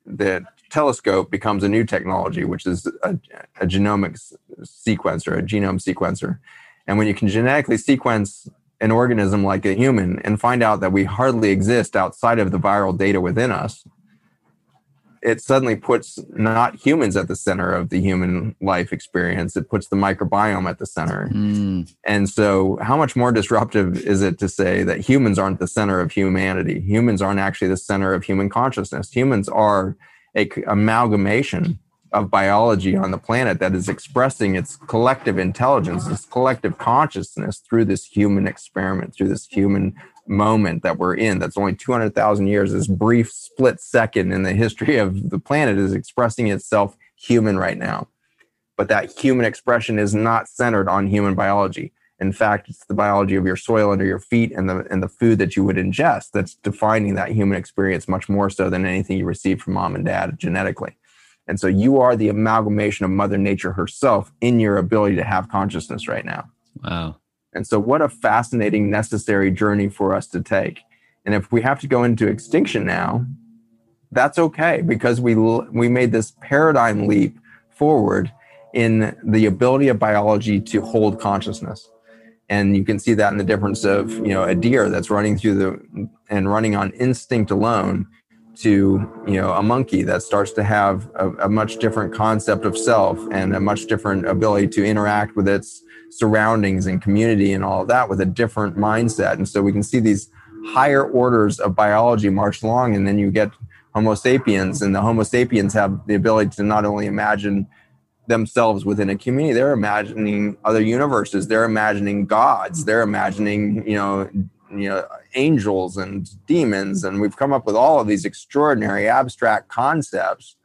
the telescope becomes a new technology, which is a, a genomic sequencer, a genome sequencer. And when you can genetically sequence an organism like a human and find out that we hardly exist outside of the viral data within us, it suddenly puts not humans at the center of the human life experience. It puts the microbiome at the center. Mm. And so, how much more disruptive is it to say that humans aren't the center of humanity? Humans aren't actually the center of human consciousness. Humans are a amalgamation of biology on the planet that is expressing its collective intelligence, its collective consciousness through this human experiment, through this human moment that we're in. That's only 200,000 years. This brief split second in the history of the planet is expressing itself human right now. But that human expression is not centered on human biology. In fact, it's the biology of your soil under your feet and the and the food that you would ingest that's defining that human experience much more so than anything you receive from mom and dad genetically. And so you are the amalgamation of Mother Nature herself in your ability to have consciousness right now. Wow. And so what a fascinating, necessary journey for us to take. And if we have to go into extinction now, that's okay because we we made this paradigm leap forward in the ability of biology to hold consciousness and you can see that in the difference of you know a deer that's running through the and running on instinct alone to you know a monkey that starts to have a, a, much different concept of self and a much different ability to interact with its surroundings and community and all of that with a different mindset. And so we can see these higher orders of biology march along and then you get homo sapiens and the homo sapiens have the ability to not only imagine themselves within a community. They're imagining other universes. They're imagining gods. They're imagining you know you know angels and demons. And we've come up with all of these extraordinary abstract concepts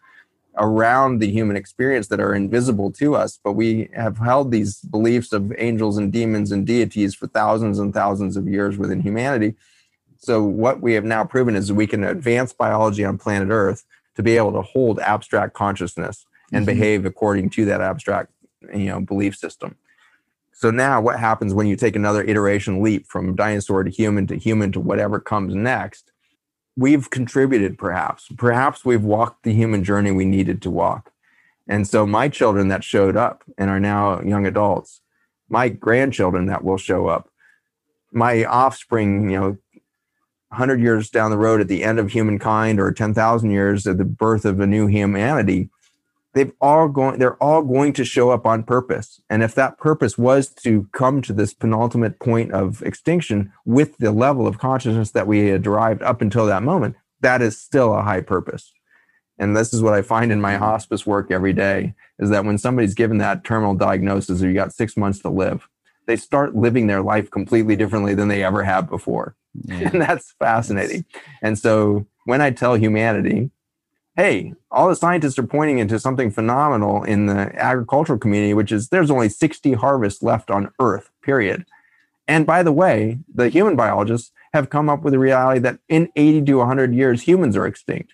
around the human experience that are invisible to us. But we have held these beliefs of angels and demons and deities for thousands and thousands of years within humanity. So what we have now proven is we can advance biology on planet earth to be able to hold abstract consciousness and mm-hmm. behave according to that abstract you know belief system. So now what happens when you take another iteration leap from dinosaur to human to human to whatever comes next? We've contributed perhaps. Perhaps we've walked the human journey we needed to walk. And so my children that showed up and are now young adults my grandchildren that will show up my offspring you know 100 years down the road at the end of humankind or 10,000 years at the birth of a new humanity they've all going they're all going to show up on purpose. And if that purpose was to come to this penultimate point of extinction with the level of consciousness that we had derived up until that moment that is still a high purpose. And this is what i find in my hospice work every day is that when somebody's given that terminal diagnosis or you got six months to live they start living their life completely differently than they ever have before. Yeah. and that's fascinating. And so when i tell humanity hey, all the scientists are pointing into something phenomenal in the agricultural community, which is there's only 60 harvests left on Earth, period. And by the way, the human biologists have come up with the reality that in 80 to 100 years, humans are extinct.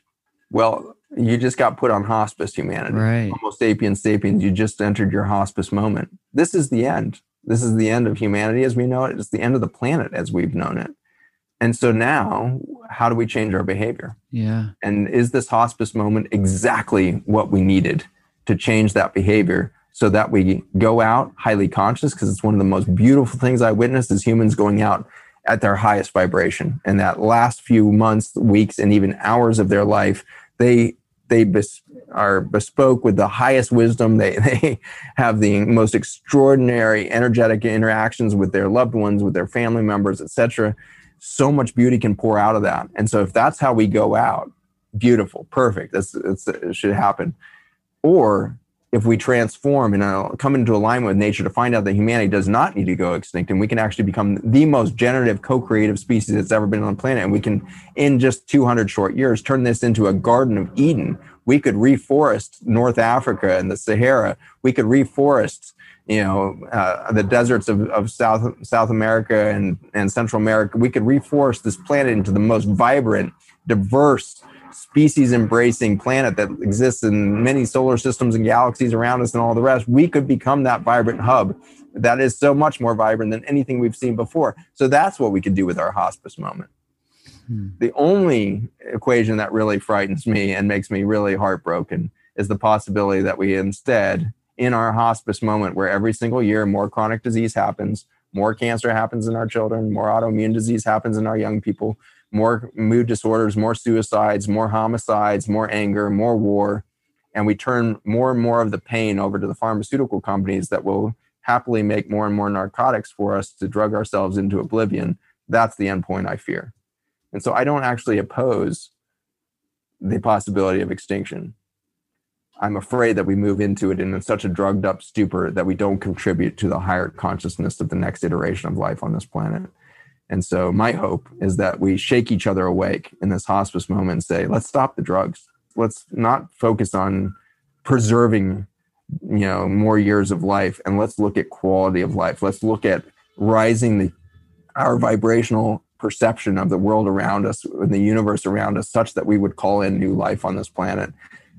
Well, you just got put on hospice humanity. Right. Homo sapiens sapiens, you just entered your hospice moment. This is the end. This is the end of humanity as we know it. It's the end of the planet as we've known it. And so now, how do we change our behavior? Yeah. And is this hospice moment exactly what we needed to change that behavior so that we go out highly conscious? Because it's one of the most beautiful things I witnessed is humans going out at their highest vibration. And that last few months, weeks, and even hours of their life, they they bes- are bespoke with the highest wisdom. They they have the most extraordinary energetic interactions with their loved ones, with their family members, etc. So much beauty can pour out of that. And so if that's how we go out, beautiful, perfect. That's, it should happen. Or if we transform and uh, come into alignment with nature to find out that humanity does not need to go extinct and we can actually become the most generative co-creative species that's ever been on the planet and we can in just 200 short years turn this into a garden of eden we could reforest north africa and the sahara we could reforest you know uh, the deserts of, of south south america and, and central america we could reforest this planet into the most vibrant diverse species embracing planet that exists in many solar systems and galaxies around us and all the rest, we could become that vibrant hub that is so much more vibrant than anything we've seen before. So that's what we could do with our hospice moment. Hmm. The only equation that really frightens me and makes me really heartbroken is the possibility that we instead, in our hospice moment, where every single year more chronic disease happens, more cancer happens in our children, more autoimmune disease happens in our young people, more mood disorders, more suicides, more homicides, more anger, more war. And we turn more and more of the pain over to the pharmaceutical companies that will happily make more and more narcotics for us to drug ourselves into oblivion. That's the endpoint I fear. And so I don't actually oppose the possibility of extinction. I'm afraid that we move into it in such a drugged up stupor that we don't contribute to the higher consciousness of the next iteration of life on this planet. And so my hope is that we shake each other awake in this hospice moment and say, let's stop the drugs. Let's not focus on preserving, you know, more years of life and let's look at quality of life. Let's look at rising the our vibrational perception of the world around us and the universe around us such that we would call in new life on this planet.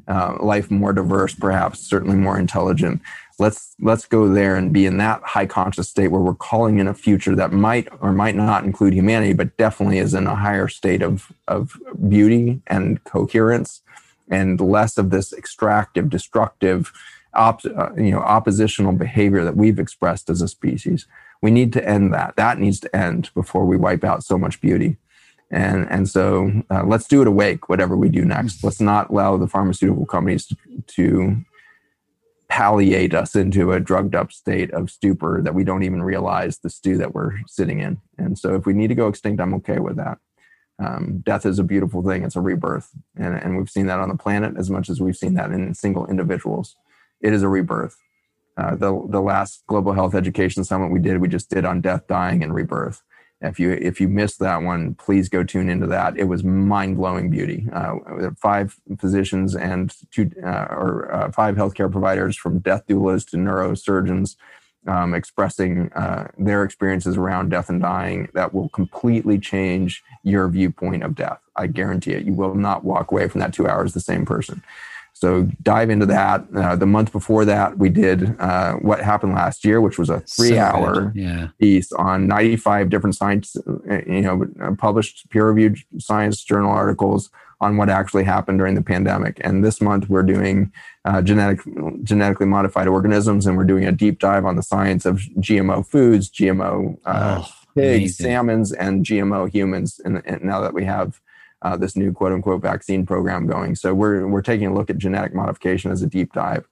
Uh, life more diverse, perhaps certainly more intelligent, let's let's go there and be in that high conscious state where we're calling in a future that might or might not include humanity but definitely is in a higher state of of beauty and coherence and less of this extractive destructive op, uh, you know oppositional behavior that we've expressed as a species. We need to end that. That needs to end before we wipe out so much beauty and and so uh, let's do it awake whatever we do next let's not allow the pharmaceutical companies to, to palliate us into a drugged up state of stupor that we don't even realize the stew that we're sitting in. And so if we need to go extinct, I'm okay with that. Um, death is a beautiful thing. It's a rebirth. And, and we've seen that on the planet as much as we've seen that in single individuals. It is a rebirth. Uh, the, the last global health education summit we did, we just did on death, dying, and rebirth. If you if you missed that one, please go tune into that. It was mind blowing beauty. Uh, five physicians and two uh, or uh, five healthcare providers, from death doulas to neurosurgeons, um, expressing uh, their experiences around death and dying that will completely change your viewpoint of death. I guarantee it. You will not walk away from that two hours the same person. So dive into that. Uh, the month before that, we did uh, what happened last year, which was a three-hour so yeah. piece on 95 different science, uh, you know, published peer-reviewed science journal articles on what actually happened during the pandemic. And this month, we're doing uh, genetic, genetically modified organisms, and we're doing a deep dive on the science of GMO foods, GMO uh, oh, pigs, amazing. salmons, and GMO humans. And, and now that we have uh, this new quote unquote vaccine program going. So we're we're taking a look at genetic modification as a deep dive.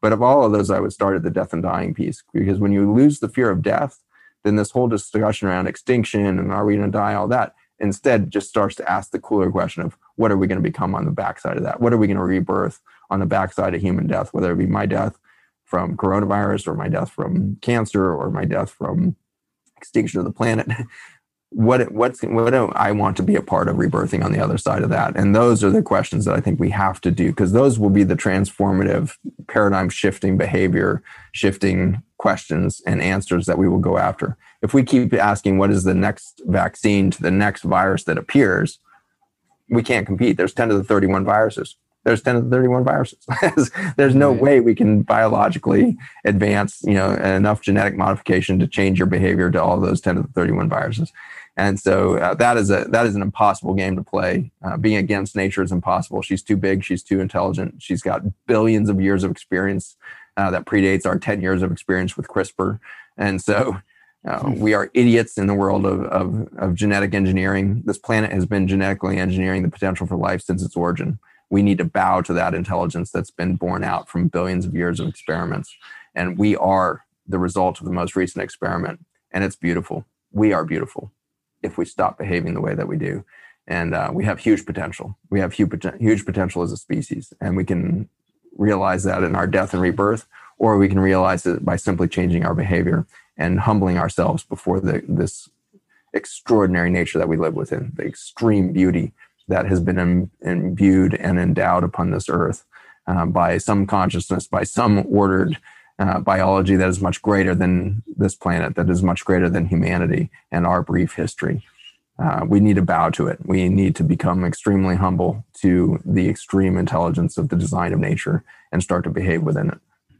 But of all of those, I would start at the death and dying piece because when you lose the fear of death, then this whole discussion around extinction and are we going to die, all that instead just starts to ask the cooler question of what are we going to become on the backside of that? What are we going to rebirth on the backside of human death, whether it be my death from coronavirus or my death from cancer or my death from extinction of the planet what what's what do I want to be a part of rebirthing on the other side of that? And those are the questions that I think we have to do because those will be the transformative paradigm shifting behavior shifting questions and answers that we will go after. If we keep asking what is the next vaccine to the next virus that appears, we can't compete. There's 10 to the 31 viruses. There's 10 to the 31 viruses. There's no way we can biologically advance, you know, enough genetic modification to change your behavior to all those 10 to the 31 viruses And so uh, that is a that is an impossible game to play. Uh, being against nature is impossible. She's too big. She's too intelligent. She's got billions of years of experience uh, that predates our ten years of experience with CRISPR. And so uh, hmm. we are idiots in the world of, of, of genetic engineering. This planet has been genetically engineering the potential for life since its origin. We need to bow to that intelligence that's been born out from billions of years of experiments. And we are the result of the most recent experiment. And it's beautiful. We are beautiful if we stop behaving the way that we do. And uh, we have huge potential. We have huge, huge potential as a species. And we can realize that in our death and rebirth, or we can realize it by simply changing our behavior and humbling ourselves before the, this extraordinary nature that we live within, the extreme beauty that has been Im- imbued and endowed upon this earth uh, by some consciousness, by some ordered uh, biology that is much greater than this planet, that is much greater than humanity and our brief history. Uh, we need to bow to it. We need to become extremely humble to the extreme intelligence of the design of nature and start to behave within it.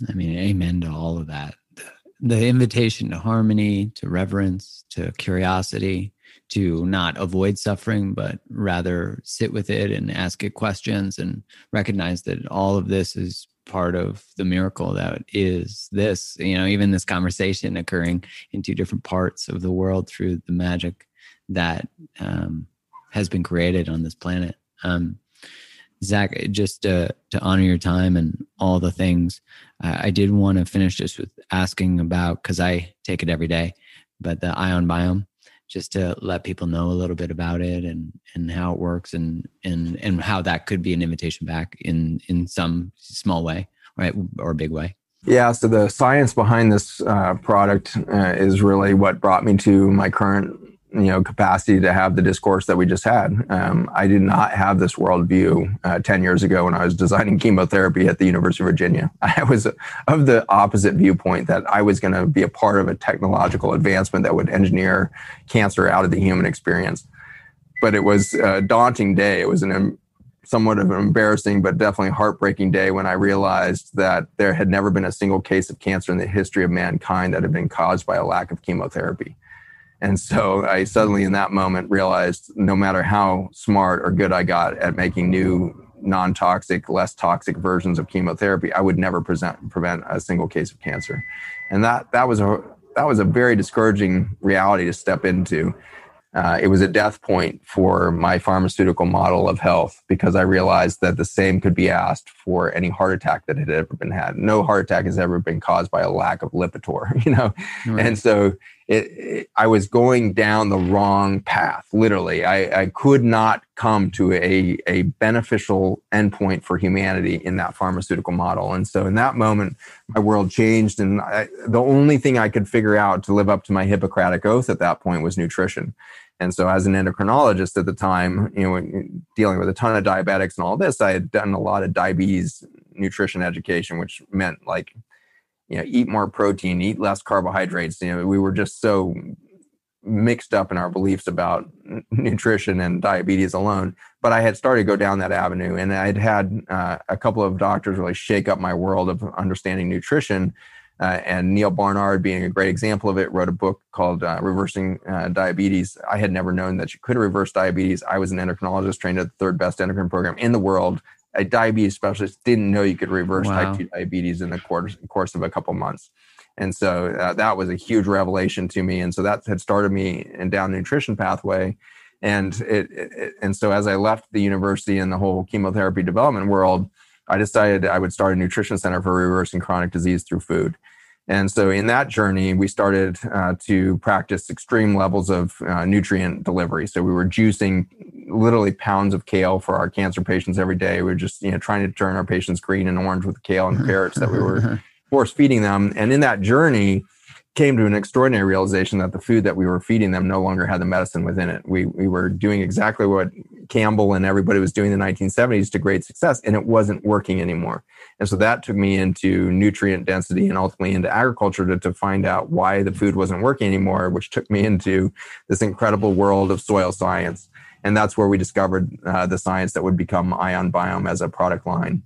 I mean, amen to all of that. The, the invitation to harmony, to reverence, to curiosity, to not avoid suffering, but rather sit with it and ask it questions and recognize that all of this is part of the miracle that is this you know even this conversation occurring in two different parts of the world through the magic that um, has been created on this planet. Um, zach just uh, to honor your time and all the things uh, i did want to finish just with asking about because i take it every day but the ion biome just to let people know a little bit about it and and how it works and and and how that could be an invitation back in in some small way right? Or a big way. Yeah so the science behind this uh, product uh, is really what brought me to my current you know capacity to have the discourse that we just had. Um, I did not have this worldview uh, ten years ago when I was designing chemotherapy at the University of Virginia. I was of the opposite viewpoint that I was going to be a part of a technological advancement that would engineer cancer out of the human experience. But it was a daunting day. It was an somewhat of an embarrassing but definitely heartbreaking day when I realized that there had never been a single case of cancer in the history of mankind that had been caused by a lack of chemotherapy. And so I suddenly, in that moment, realized no matter how smart or good I got at making new non toxic, less toxic versions of chemotherapy, I would never present, prevent a single case of cancer. And that, that, was a, that was a very discouraging reality to step into. Uh, it was a death point for my pharmaceutical model of health because I realized that the same could be asked for any heart attack that had ever been had. No heart attack has ever been caused by a lack of Lipitor, you know? Right. And so it, it, I was going down the wrong path, literally. I, I could not come to a, a beneficial endpoint for humanity in that pharmaceutical model. And so in that moment, my world changed. And I, the only thing I could figure out to live up to my Hippocratic oath at that point was nutrition. And so, as an endocrinologist at the time, you know, dealing with a ton of diabetics and all this, I had done a lot of diabetes nutrition education, which meant like you know eat more protein eat less carbohydrates. You know we were just so mixed up in our beliefs about nutrition and diabetes alone. But i had started to go down that avenue and i'd had uh, a couple of doctors really shake up my world of understanding nutrition uh, and Neal Barnard, being a great example of it, wrote a book called uh, Reversing uh, Diabetes. I had never known that you could reverse diabetes. I was an endocrinologist trained at the third best endocrine program in the world a diabetes specialist didn't know you could reverse wow. type 2 diabetes in the course, course of a couple months. And so uh, that was a huge revelation to me. And so that had started me in down the nutrition pathway. And it, it, and so as I left the university and the whole chemotherapy development world, I decided I would start a nutrition center for reversing chronic disease through food. And so in that journey, we started uh, to practice extreme levels of uh, nutrient delivery. So we were juicing literally pounds of kale for our cancer patients every day. We were just, you know, trying to turn our patients green and orange with kale and carrots that we were force feeding them. And in that journey, came to an extraordinary realization that the food that we were feeding them no longer had the medicine within it. We, we were doing exactly what Campbell and everybody was doing in the 1970s to great success, and it wasn't working anymore. And so that took me into nutrient density and ultimately into agriculture to, to find out why the food wasn't working anymore, which took me into this incredible world of soil science. And that's where we discovered uh, the science that would become Ion Biome as a product line.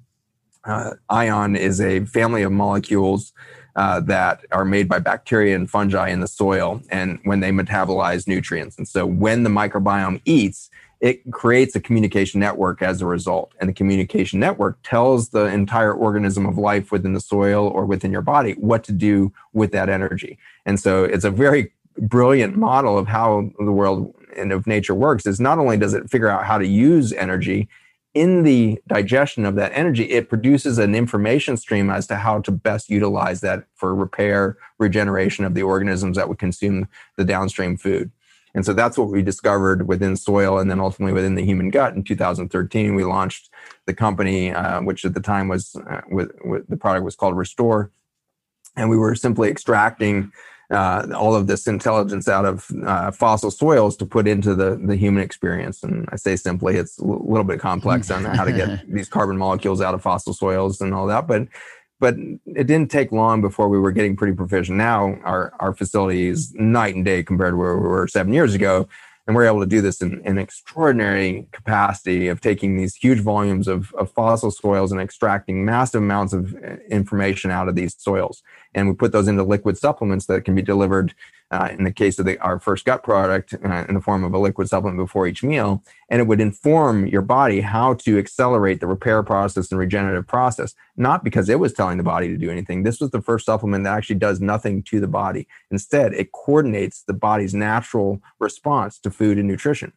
Uh, ion is a family of molecules uh, that are made by bacteria and fungi in the soil and when they metabolize nutrients. And so when the microbiome eats, it creates a communication network as a result. And the communication network tells the entire organism of life within the soil or within your body what to do with that energy. And so it's a very brilliant model of how the world and of nature works is not only does it figure out how to use energy in the digestion of that energy it produces an information stream as to how to best utilize that for repair regeneration of the organisms that would consume the downstream food. And so that's what we discovered within soil and then ultimately within the human gut in 2013 we launched the company uh, which at the time was uh, with, with the product was called restore. And we were simply extracting uh, all of this intelligence out of uh, fossil soils to put into the, the human experience. And I say simply, it's a little bit complex on how to get these carbon molecules out of fossil soils and all that. But but it didn't take long before we were getting pretty proficient. Now our our facility is night and day compared to where we were seven years ago and we're able to do this in an extraordinary capacity of taking these huge volumes of, of, fossil soils and extracting massive amounts of uh, information out of these soils and we put those into liquid supplements that can be delivered uh, in the case of the, our first gut product uh, in the form of a liquid supplement before each meal and it would inform your body how to accelerate the repair process and regenerative process. Not because it was telling the body to do anything. This was the first supplement that actually does nothing to the body. Instead it coordinates the body's natural response to food and nutrition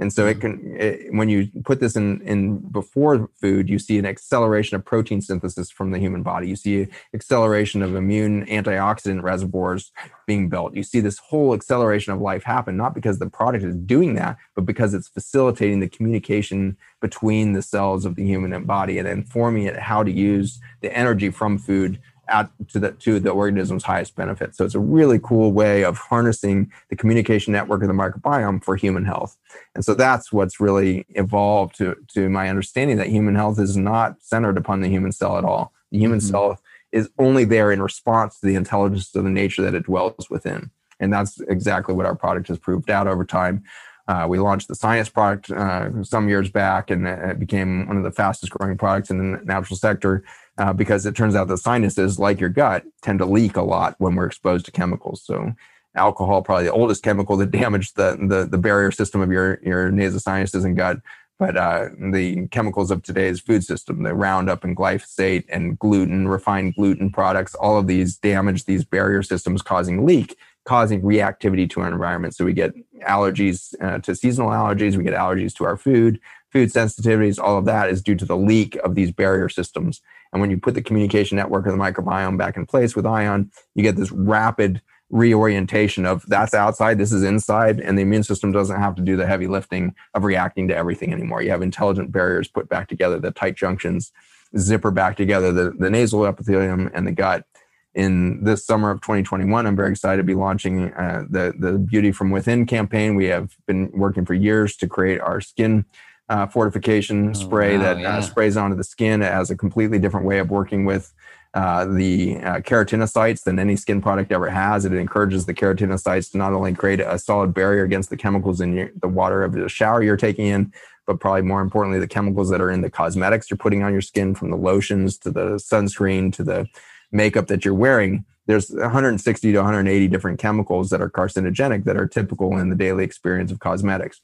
and so it mm-hmm. can, it, when you put this in, in before food, you see an acceleration of protein synthesis from the human body. You see acceleration of immune antioxidant reservoirs being built. You see this whole acceleration of life happen, not because the product is doing that, but because it's facilitating the communication between the cells of the human body and informing it how to use the energy from food out to the to the organism's highest benefit. So it's a really cool way of harnessing the communication network of the microbiome for human health. And so that's what's really evolved to to my understanding that human health is not centered upon the human cell at all. The human mm-hmm. cell is only there in response to the intelligence of the nature that it dwells within. And that's exactly what our product has proved out over time. Uh, we launched the sinus product uh, some years back, and it became one of the fastest growing products in the natural sector uh, because it turns out that sinuses, like your gut, tend to leak a lot when we're exposed to chemicals. So, alcohol, probably the oldest chemical that damaged the, the, the barrier system of your, your nasal sinuses and gut. But uh, the chemicals of today's food system, the Roundup and glyphosate and gluten, refined gluten products, all of these damage these barrier systems, causing leak, causing reactivity to our environment. So we get allergies uh, to seasonal allergies, we get allergies to our food, food sensitivities, all of that is due to the leak of these barrier systems. And when you put the communication network of the microbiome back in place with ion, you get this rapid reorientation of that's outside, this is inside, and the immune system doesn't have to do the heavy lifting of reacting to everything anymore. You have intelligent barriers put back together, the tight junctions zipper back together, the, the nasal epithelium and the gut. In this summer of 2021, I'm very excited to be launching uh, the the Beauty from Within campaign. We have been working for years to create our skin uh, fortification oh, spray wow, that uh, yeah. uh, sprays onto the skin. It has a completely different way of working with uh, the uh, keratinocytes than any skin product ever has. It encourages the keratinocytes to not only create a solid barrier against the chemicals in your, the water of the shower you're taking in, but probably more importantly, the chemicals that are in the cosmetics you're putting on your skin, from the lotions to the sunscreen to the makeup that you're wearing. There's 160 to 180 different chemicals that are carcinogenic that are typical in the daily experience of cosmetics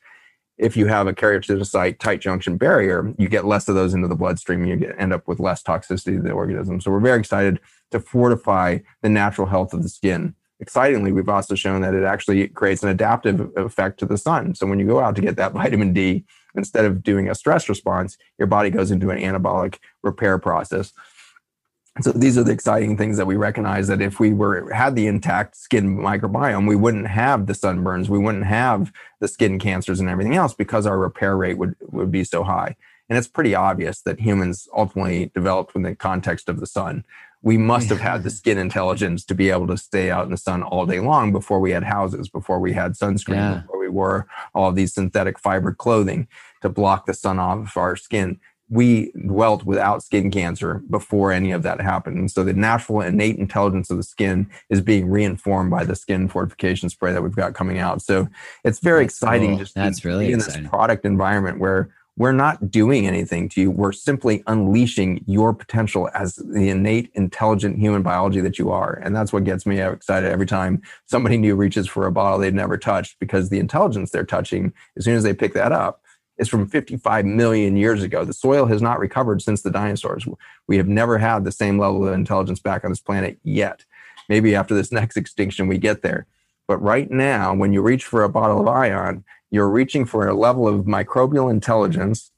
if you have a keratinocyte tight junction barrier, you get less of those into the bloodstream. You get, end up with less toxicity to the organism. So we're very excited to fortify the natural health of the skin. Excitingly, we've also shown that it actually creates an adaptive effect to the sun. So when you go out to get that vitamin D, instead of doing a stress response, your body goes into an anabolic repair process so these are the exciting things that we recognize that if we were had the intact skin microbiome we wouldn't have the sunburns we wouldn't have the skin cancers and everything else because our repair rate would would be so high. And it's pretty obvious that humans ultimately developed in the context of the sun. We must have had the skin intelligence to be able to stay out in the sun all day long before we had houses before we had sunscreen yeah. before we wore all of these synthetic fiber clothing to block the sun off our skin we dwelt without skin cancer before any of that happened. And so the natural innate intelligence of the skin is being reinformed by the skin fortification spray that we've got coming out. So it's very That's exciting cool. just That's really in exciting. this product environment where we're not doing anything to you. We're simply unleashing your potential as the innate, intelligent human biology that you are. And that's what gets me excited every time somebody new reaches for a bottle they've never touched because the intelligence they're touching, as soon as they pick that up, is from 55 million years ago. The soil has not recovered since the dinosaurs. We have never had the same level of intelligence back on this planet yet. Maybe after this next extinction, we get there. But right now, when you reach for a bottle of ion, you're reaching for a level of microbial intelligence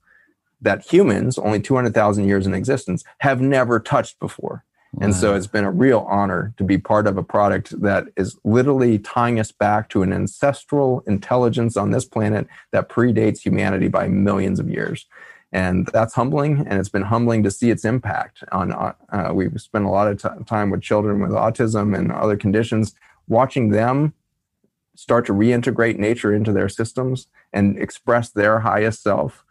that humans, only 200,000 years in existence, have never touched before. Wow. And so it's been a real honor to be part of a product that is literally tying us back to an ancestral intelligence on this planet that predates humanity by millions of years. And that's humbling, and it's been humbling to see its impact on. Uh, we've spent a lot of t- time with children with autism and other conditions, watching them start to reintegrate nature into their systems and express their highest self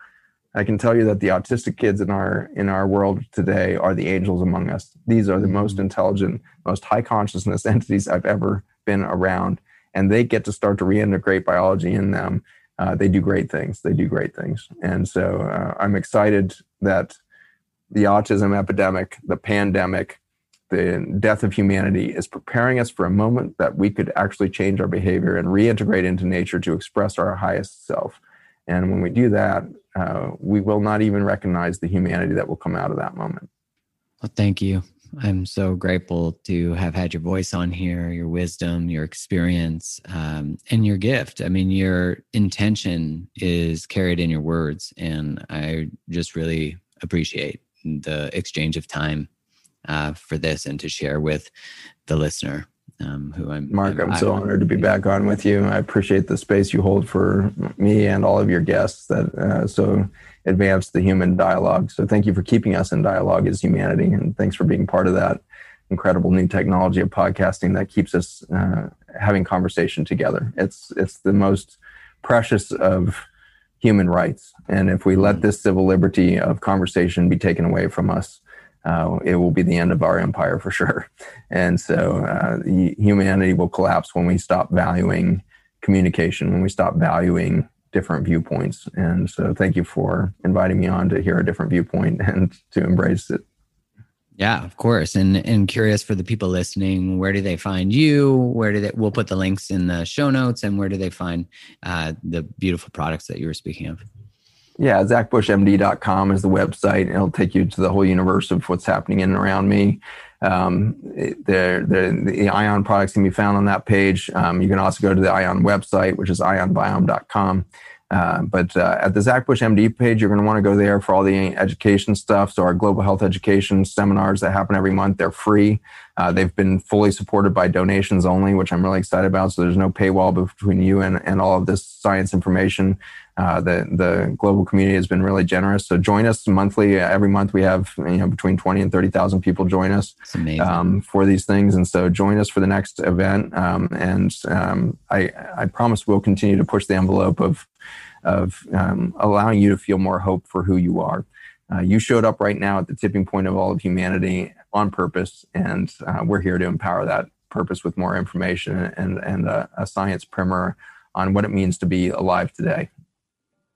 i can tell you that the autistic kids in our in our world today are the angels among us. These are the most intelligent most high consciousness entities i've ever been around and they get to start to reintegrate biology in them. Uh, they do great things. They do great things. And so uh, i'm excited that the autism epidemic the pandemic the death of humanity is preparing us for a moment that we could actually change our behavior and reintegrate into nature to express our highest self. And when we do that, uh, we will not even recognize the humanity that will come out of that moment. Well, thank you. I'm so grateful to have had your voice on here, your wisdom, your experience, um, and your gift. I mean, your intention is carried in your words, and I just really appreciate the exchange of time uh, for this and to share with the listener. Um, who I'm Mark, I'm, I'm so honored to be back on with you. I appreciate the space you hold for me and all of your guests that uh, so advance the human dialogue. So thank you for keeping us in dialogue as humanity, and thanks for being part of that incredible new technology of podcasting that keeps us uh, having conversation together. It's it's the most precious of human rights, and if we let mm. this civil liberty of conversation be taken away from us, uh, it will be the end of our empire for sure. And so uh, humanity will collapse when we stop valuing communication, when we stop valuing different viewpoints. And so thank you for inviting me on to hear a different viewpoint and to embrace it. Yeah, of course. And and curious for the people listening, where do they find you? Where do they we'll put the links in the show notes and where do they find uh, the beautiful products that you were speaking of? Yeah, zachbushmd.com is the website. It'll take you to the whole universe of what's happening in and around me. Um, the, Ion products can be found on that page. Um, you can also go to the Ion website, which is ionbiome.com. Uh, but uh, at the Zach Bush MD page, you're going to want to go there for all the education stuff. So our global health education seminars that happen every month, they're free. Uh, they've been fully supported by donations only, which I'm really excited about. So there's no paywall between you and, and all of this science information. Uh, the the global community has been really generous. So join us monthly. Every month we have you know between twenty and thirty thousand people join us um, for these things, and so join us for the next event. Um, and um, I I promise we'll continue to push the envelope of of um, allowing you to feel more hope for who you are. Uh, you showed up right now at the tipping point of all of humanity on purpose, and uh, we're here to empower that purpose with more information and and a, a science primer on what it means to be alive today.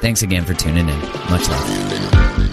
Thanks again for tuning in. Much love.